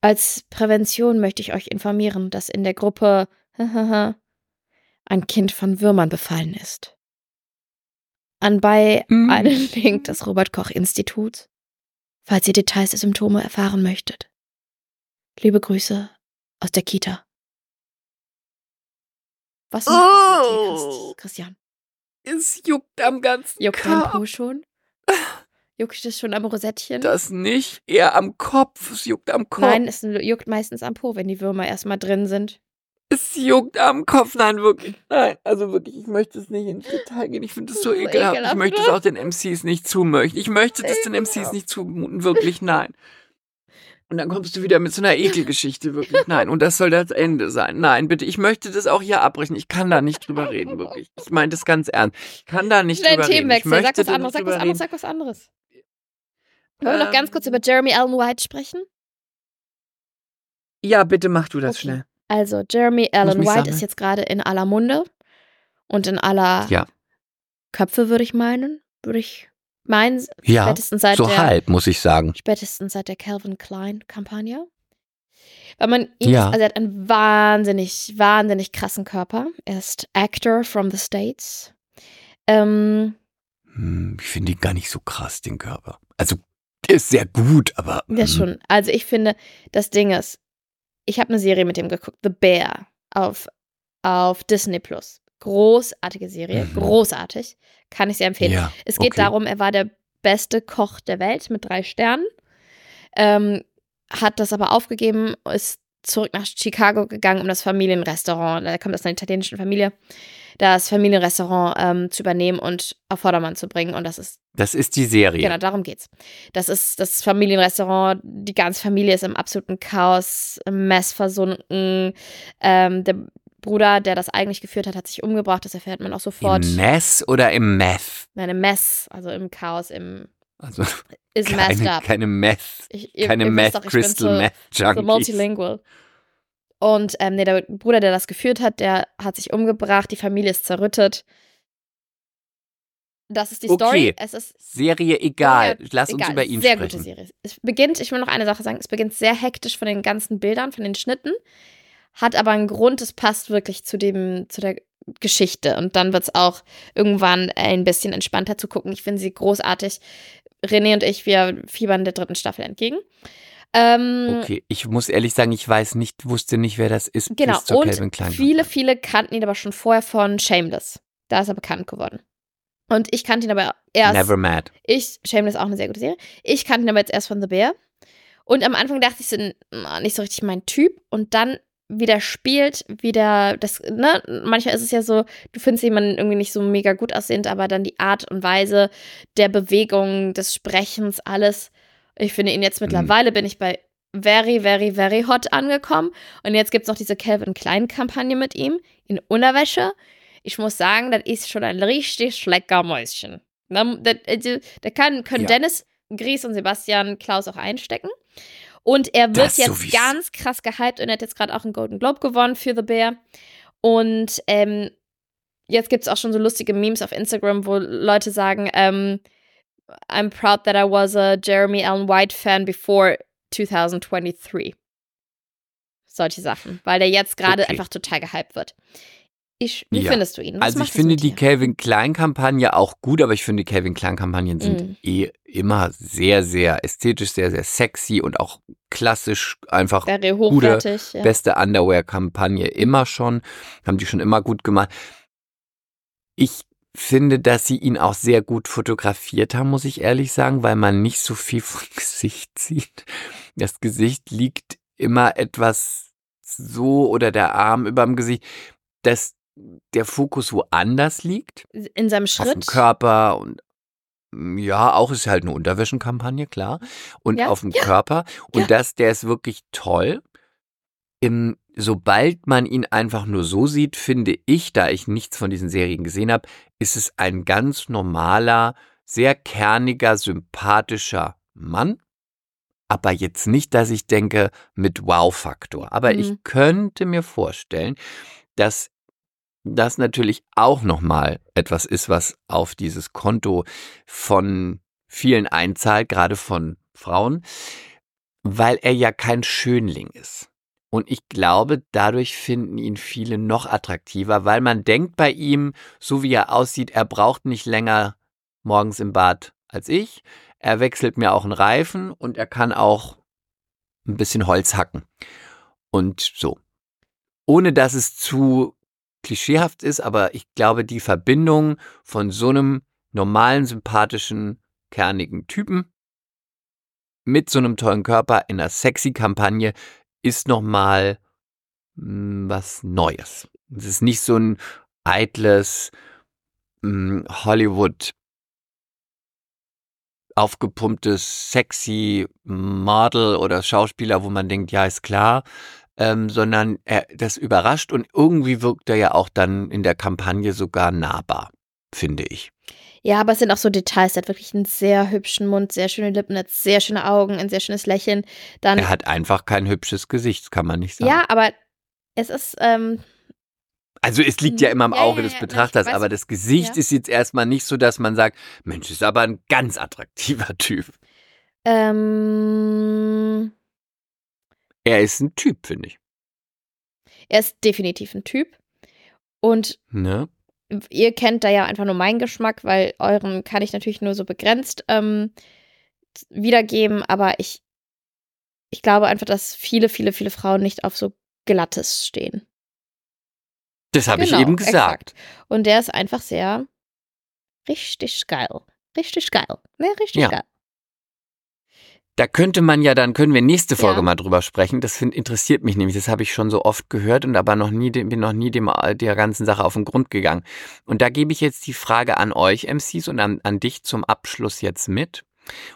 Speaker 3: Als Prävention möchte ich euch informieren, dass in der Gruppe ein Kind von Würmern befallen ist. Anbei
Speaker 2: Mhm.
Speaker 3: einen Link des Robert Koch Instituts, falls ihr Details der Symptome erfahren möchtet. Liebe Grüße aus der Kita. Was macht das mit dir,
Speaker 2: Oh.
Speaker 3: Christ- Christian?
Speaker 2: Es juckt am ganzen
Speaker 3: Juckt dein. Po schon? Juckt es schon am Rosettchen?
Speaker 2: Das nicht, eher am Kopf. Es juckt am Kopf.
Speaker 3: Nein, es juckt meistens am Po, wenn die Würmer erstmal drin sind.
Speaker 2: Es juckt am Kopf. Nein, wirklich. Nein, also wirklich, ich möchte es nicht ins Detail gehen. Ich finde es so ekelhaft.
Speaker 3: ekelhaft,
Speaker 2: Ich möchte es auch den MCs nicht zumöchten. Ich möchte das den MCs nicht zumuten. Wirklich, nein. Und dann kommst du wieder mit so einer Ekelgeschichte. Wirklich, nein. Und das soll das Ende sein. Nein, bitte. Ich möchte das auch hier abbrechen. Ich kann da nicht drüber reden, wirklich. Ich meine das ganz ernst. Ich kann da nicht
Speaker 3: Schnell
Speaker 2: drüber reden. Ich
Speaker 3: Themenwechsel,
Speaker 2: möchte
Speaker 3: sag was anderes, sag was anderes,
Speaker 2: reden.
Speaker 3: sag was anderes. Wollen wir noch ganz kurz
Speaker 2: Ähm,
Speaker 3: über Jeremy Allen White sprechen?
Speaker 2: Ja, bitte mach du das
Speaker 3: Okay.
Speaker 2: schnell.
Speaker 3: Also, Jeremy Allen White
Speaker 2: sammeln.
Speaker 3: ist jetzt gerade in aller Munde und in aller
Speaker 2: Ja.
Speaker 3: Köpfe, würde ich meinen. Würde ich meinen,
Speaker 2: Ja,
Speaker 3: spätestens seit
Speaker 2: so
Speaker 3: der
Speaker 2: halb, muss ich sagen.
Speaker 3: spätestens seit der Calvin Klein Kampagne. Weil man ihn,
Speaker 2: Ja.
Speaker 3: also er hat einen wahnsinnig, wahnsinnig krassen Körper. Er ist Actor from the States. Ähm,
Speaker 2: Hm, Ich finde ihn gar nicht so krass, den Körper. Also, der ist sehr gut, aber.
Speaker 3: Ja,
Speaker 2: hm,
Speaker 3: schon. Also ich finde, das Ding ist, ich habe eine Serie mit dem geguckt, The Bear auf, auf Disney Plus. Großartige Serie,
Speaker 2: Mhm.
Speaker 3: großartig. Kann ich sehr empfehlen.
Speaker 2: Ja,
Speaker 3: Es geht
Speaker 2: okay.
Speaker 3: darum, er war der beste Koch der Welt mit drei Sternen. Ähm, hat das aber aufgegeben, ist zurück nach Chicago gegangen, um das Familienrestaurant, da kommt aus einer italienischen Familie, das Familienrestaurant ähm, zu übernehmen und auf Vordermann zu bringen. Und das ist
Speaker 2: Das ist die Serie.
Speaker 3: Genau, darum geht's. Das ist das Familienrestaurant. Die ganze Familie ist im absoluten Chaos, im Mess versunken. Ähm, der Bruder, der das eigentlich geführt hat, hat sich umgebracht. Das erfährt man auch sofort.
Speaker 2: Im Mess oder im Meth?
Speaker 3: Nein, im Mess, also im Chaos, im
Speaker 2: Also
Speaker 3: ist messed
Speaker 2: keine,
Speaker 3: up.
Speaker 2: keine Meth.
Speaker 3: Ich, ihr-
Speaker 2: Keine
Speaker 3: ihr
Speaker 2: Meth,
Speaker 3: doch,
Speaker 2: Crystal
Speaker 3: so-
Speaker 2: Meth
Speaker 3: so
Speaker 2: Junkies.
Speaker 3: multilingual. Und ähm, nee, der Bruder, der das geführt hat, der hat sich umgebracht. Die Familie ist zerrüttet. Das ist die Story.
Speaker 2: Okay.
Speaker 3: Es ist
Speaker 2: Serie egal.
Speaker 3: Ja,
Speaker 2: Lass uns
Speaker 3: egal,
Speaker 2: über ihn
Speaker 3: sehr
Speaker 2: sprechen.
Speaker 3: gute Serie. Es beginnt, ich will noch eine Sache sagen, es beginnt sehr hektisch von den ganzen Bildern, von den Schnitten, hat aber einen Grund, es passt wirklich zu dem, zu der Geschichte. Und dann wird es auch irgendwann ein bisschen entspannter zu gucken. Ich finde sie großartig. René und ich, wir fiebern der dritten Staffel entgegen. Ähm,
Speaker 2: Okay, ich muss ehrlich sagen, ich weiß nicht, wusste nicht, wer das ist.
Speaker 3: Genau, und
Speaker 2: Calvin Klein
Speaker 3: viele, viele kannten ihn aber schon vorher von Shameless. Da ist er bekannt geworden. Und ich kannte ihn aber erst.
Speaker 2: Never Mad.
Speaker 3: Ich, Shameless auch eine sehr gute Serie. Ich kannte ihn aber jetzt erst von The Bear. Und am Anfang dachte ich so, na, nicht so richtig mein Typ. Und dann wieder spielt, wieder das, ne, manchmal ist es ja so, du findest jemanden irgendwie nicht so mega gut aussehend, aber dann die Art und Weise der Bewegung, des Sprechens, alles. Ich finde ihn jetzt mittlerweile bin ich bei very, very, very hot angekommen. Und jetzt gibt es noch diese Calvin Klein-Kampagne mit ihm in Unterwäsche. Ich muss sagen, das ist schon ein richtig schlecker Mäuschen. Da, da, also, da kann, können
Speaker 2: Ja.
Speaker 3: Dennis, Gries und Sebastian Klaus auch einstecken. Und er wird
Speaker 2: Das
Speaker 3: jetzt
Speaker 2: sowieso.
Speaker 3: ganz krass gehypt und er hat jetzt gerade auch einen Golden Globe gewonnen für The Bear. Und ähm, jetzt gibt es auch schon so lustige Memes auf Instagram, wo Leute sagen, ähm, I'm proud that I was a Jeremy Allen White fan before 2023. Solche Sachen, weil der jetzt gerade
Speaker 2: Okay.
Speaker 3: einfach total gehypt wird. Ich, wie
Speaker 2: Ja.
Speaker 3: findest du ihn? Was
Speaker 2: Also ich finde die? Calvin Klein Kampagne auch gut, aber ich finde die Calvin Klein Kampagnen sind
Speaker 3: Mhm.
Speaker 2: eh immer sehr, sehr ästhetisch, sehr, sehr sexy und auch klassisch einfach
Speaker 3: hochwertig. Ja.
Speaker 2: beste Underwear-Kampagne immer schon. Haben die schon immer gut gemacht. Ich finde, dass sie ihn auch sehr gut fotografiert haben, muss ich ehrlich sagen, weil man nicht so viel vom Gesicht sieht. Das Gesicht liegt immer etwas so oder der Arm überm Gesicht, dass der Fokus woanders liegt.
Speaker 3: In seinem
Speaker 2: Auf dem
Speaker 3: Schritt.
Speaker 2: Körper und mm, ja, auch ist halt eine Unterwäschenkampagne, klar. Und
Speaker 3: Ja.
Speaker 2: auf dem Körper. Und
Speaker 3: Ja.
Speaker 2: das, der ist wirklich toll. Im, sobald man ihn einfach nur so sieht, finde ich, da ich nichts von diesen Serien gesehen habe, ist es ein ganz normaler, sehr kerniger, sympathischer Mann. Aber jetzt nicht, dass ich denke, mit Wow-Faktor. Aber ich
Speaker 3: Mhm.
Speaker 2: könnte mir vorstellen, dass das natürlich auch nochmal etwas ist, was auf dieses Konto von vielen einzahlt, gerade von Frauen, weil er ja kein Schönling ist. Und ich glaube, dadurch finden ihn viele noch attraktiver, weil man denkt bei ihm, so wie er aussieht, er braucht nicht länger morgens im Bad als ich. Er wechselt mir auch einen Reifen und er kann auch ein bisschen Holz hacken. Und so. Ohne dass es zu klischeehaft ist, aber ich glaube, die Verbindung von so einem normalen, sympathischen, kernigen Typen mit so einem tollen Körper in einer sexy Kampagne ist nochmal mm, was Neues. Es ist nicht so ein eitles mm, Hollywood aufgepumptes, sexy Model oder Schauspieler, wo man denkt, ja, ist klar, ähm, sondern er, das überrascht und irgendwie wirkt er ja auch dann in der Kampagne sogar nahbar, finde ich.
Speaker 3: Ja, aber es sind auch so Details. Er hat wirklich einen sehr hübschen Mund, sehr schöne Lippen, hat sehr schöne Augen, ein sehr schönes Lächeln. Dann,
Speaker 2: Er hat einfach kein hübsches Gesicht, kann man nicht sagen.
Speaker 3: ja, aber es ist, ähm,
Speaker 2: Also es liegt ja immer im
Speaker 3: Ja,
Speaker 2: Auge
Speaker 3: ja,
Speaker 2: des
Speaker 3: ja,
Speaker 2: Betrachters,
Speaker 3: weiß.
Speaker 2: aber das Gesicht ist jetzt erstmal nicht so, dass man sagt, Mensch, ist aber ein ganz attraktiver Typ.
Speaker 3: ähm,
Speaker 2: Er ist ein Typ, finde ich.
Speaker 3: er ist definitiv ein Typ. Und
Speaker 2: Ne?
Speaker 3: ihr kennt da ja einfach nur meinen Geschmack, weil euren kann ich natürlich nur so begrenzt ähm, wiedergeben, aber ich, ich glaube einfach, dass viele, viele, viele Frauen nicht auf so Glattes stehen.
Speaker 2: Das habe
Speaker 3: Genau,
Speaker 2: ich eben gesagt.
Speaker 3: exakt. Und der ist einfach sehr richtig geil. Richtig geil. Ne, richtig
Speaker 2: Ja.
Speaker 3: geil.
Speaker 2: Da könnte man ja, dann können wir nächste Folge
Speaker 3: Ja.
Speaker 2: mal drüber sprechen. Das find, interessiert mich nämlich. Das habe ich schon so oft gehört und aber noch nie, bin noch nie dem, äh, der ganzen Sache auf den Grund gegangen. Und da gebe ich jetzt die Frage an euch, MCs, und an, an dich zum Abschluss jetzt mit.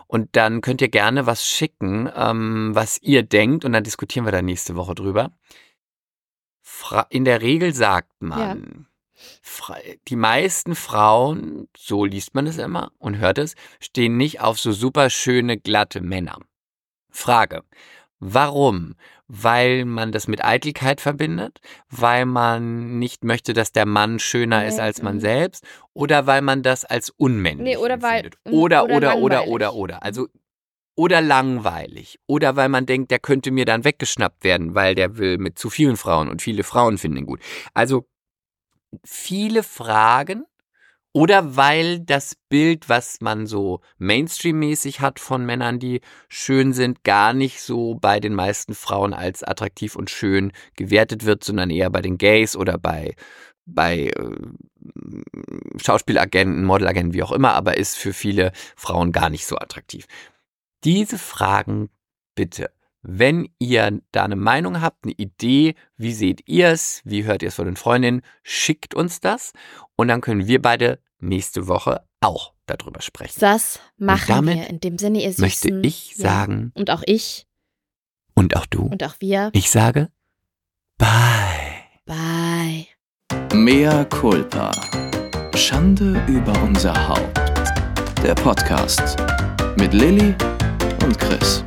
Speaker 2: Und dann könnt ihr gerne was schicken, ähm, was ihr denkt, und dann diskutieren wir da nächste Woche drüber. Fra in der Regel sagt man, Fra die meisten Frauen, so liest man es immer und hört es, stehen nicht auf so super schöne, glatte Männer. Frage. Warum? Weil man das mit Eitelkeit verbindet? Weil man nicht möchte, dass der Mann schöner ist
Speaker 3: Nee,
Speaker 2: als man
Speaker 3: mhm.
Speaker 2: selbst? Oder weil man das als unmännlich
Speaker 3: Nee, oder weil-
Speaker 2: empfindet? Oder,
Speaker 3: oder
Speaker 2: oder, oder,
Speaker 3: langweilig.
Speaker 2: oder, oder. Also, oder langweilig. Oder weil man denkt, der könnte mir dann weggeschnappt werden, weil der will mit zu vielen Frauen und viele Frauen finden ihn gut. Also, viele Fragen oder weil das Bild, was man so Mainstream-mäßig hat von Männern, die schön sind, gar nicht so bei den meisten Frauen als attraktiv und schön gewertet wird, sondern eher bei den Gays oder bei, bei äh, Schauspielagenten, Modelagenten, wie auch immer, aber ist für viele Frauen gar nicht so attraktiv. Diese Fragen bitte wenn ihr da eine Meinung habt, eine Idee, wie seht ihr es, wie hört ihr es von den Freundinnen, schickt uns das und dann können wir beide nächste Woche auch darüber sprechen.
Speaker 3: Das machen
Speaker 2: damit
Speaker 3: wir. In dem Sinne, ihr Süßen.
Speaker 2: Möchte ich
Speaker 3: Ja.
Speaker 2: sagen
Speaker 3: Und auch ich
Speaker 2: und auch du,
Speaker 3: und auch wir.
Speaker 2: ich sage Bye.
Speaker 3: Bye.
Speaker 1: Mea culpa. Schande über unser Haupt. Der Podcast mit Lilly und Chris.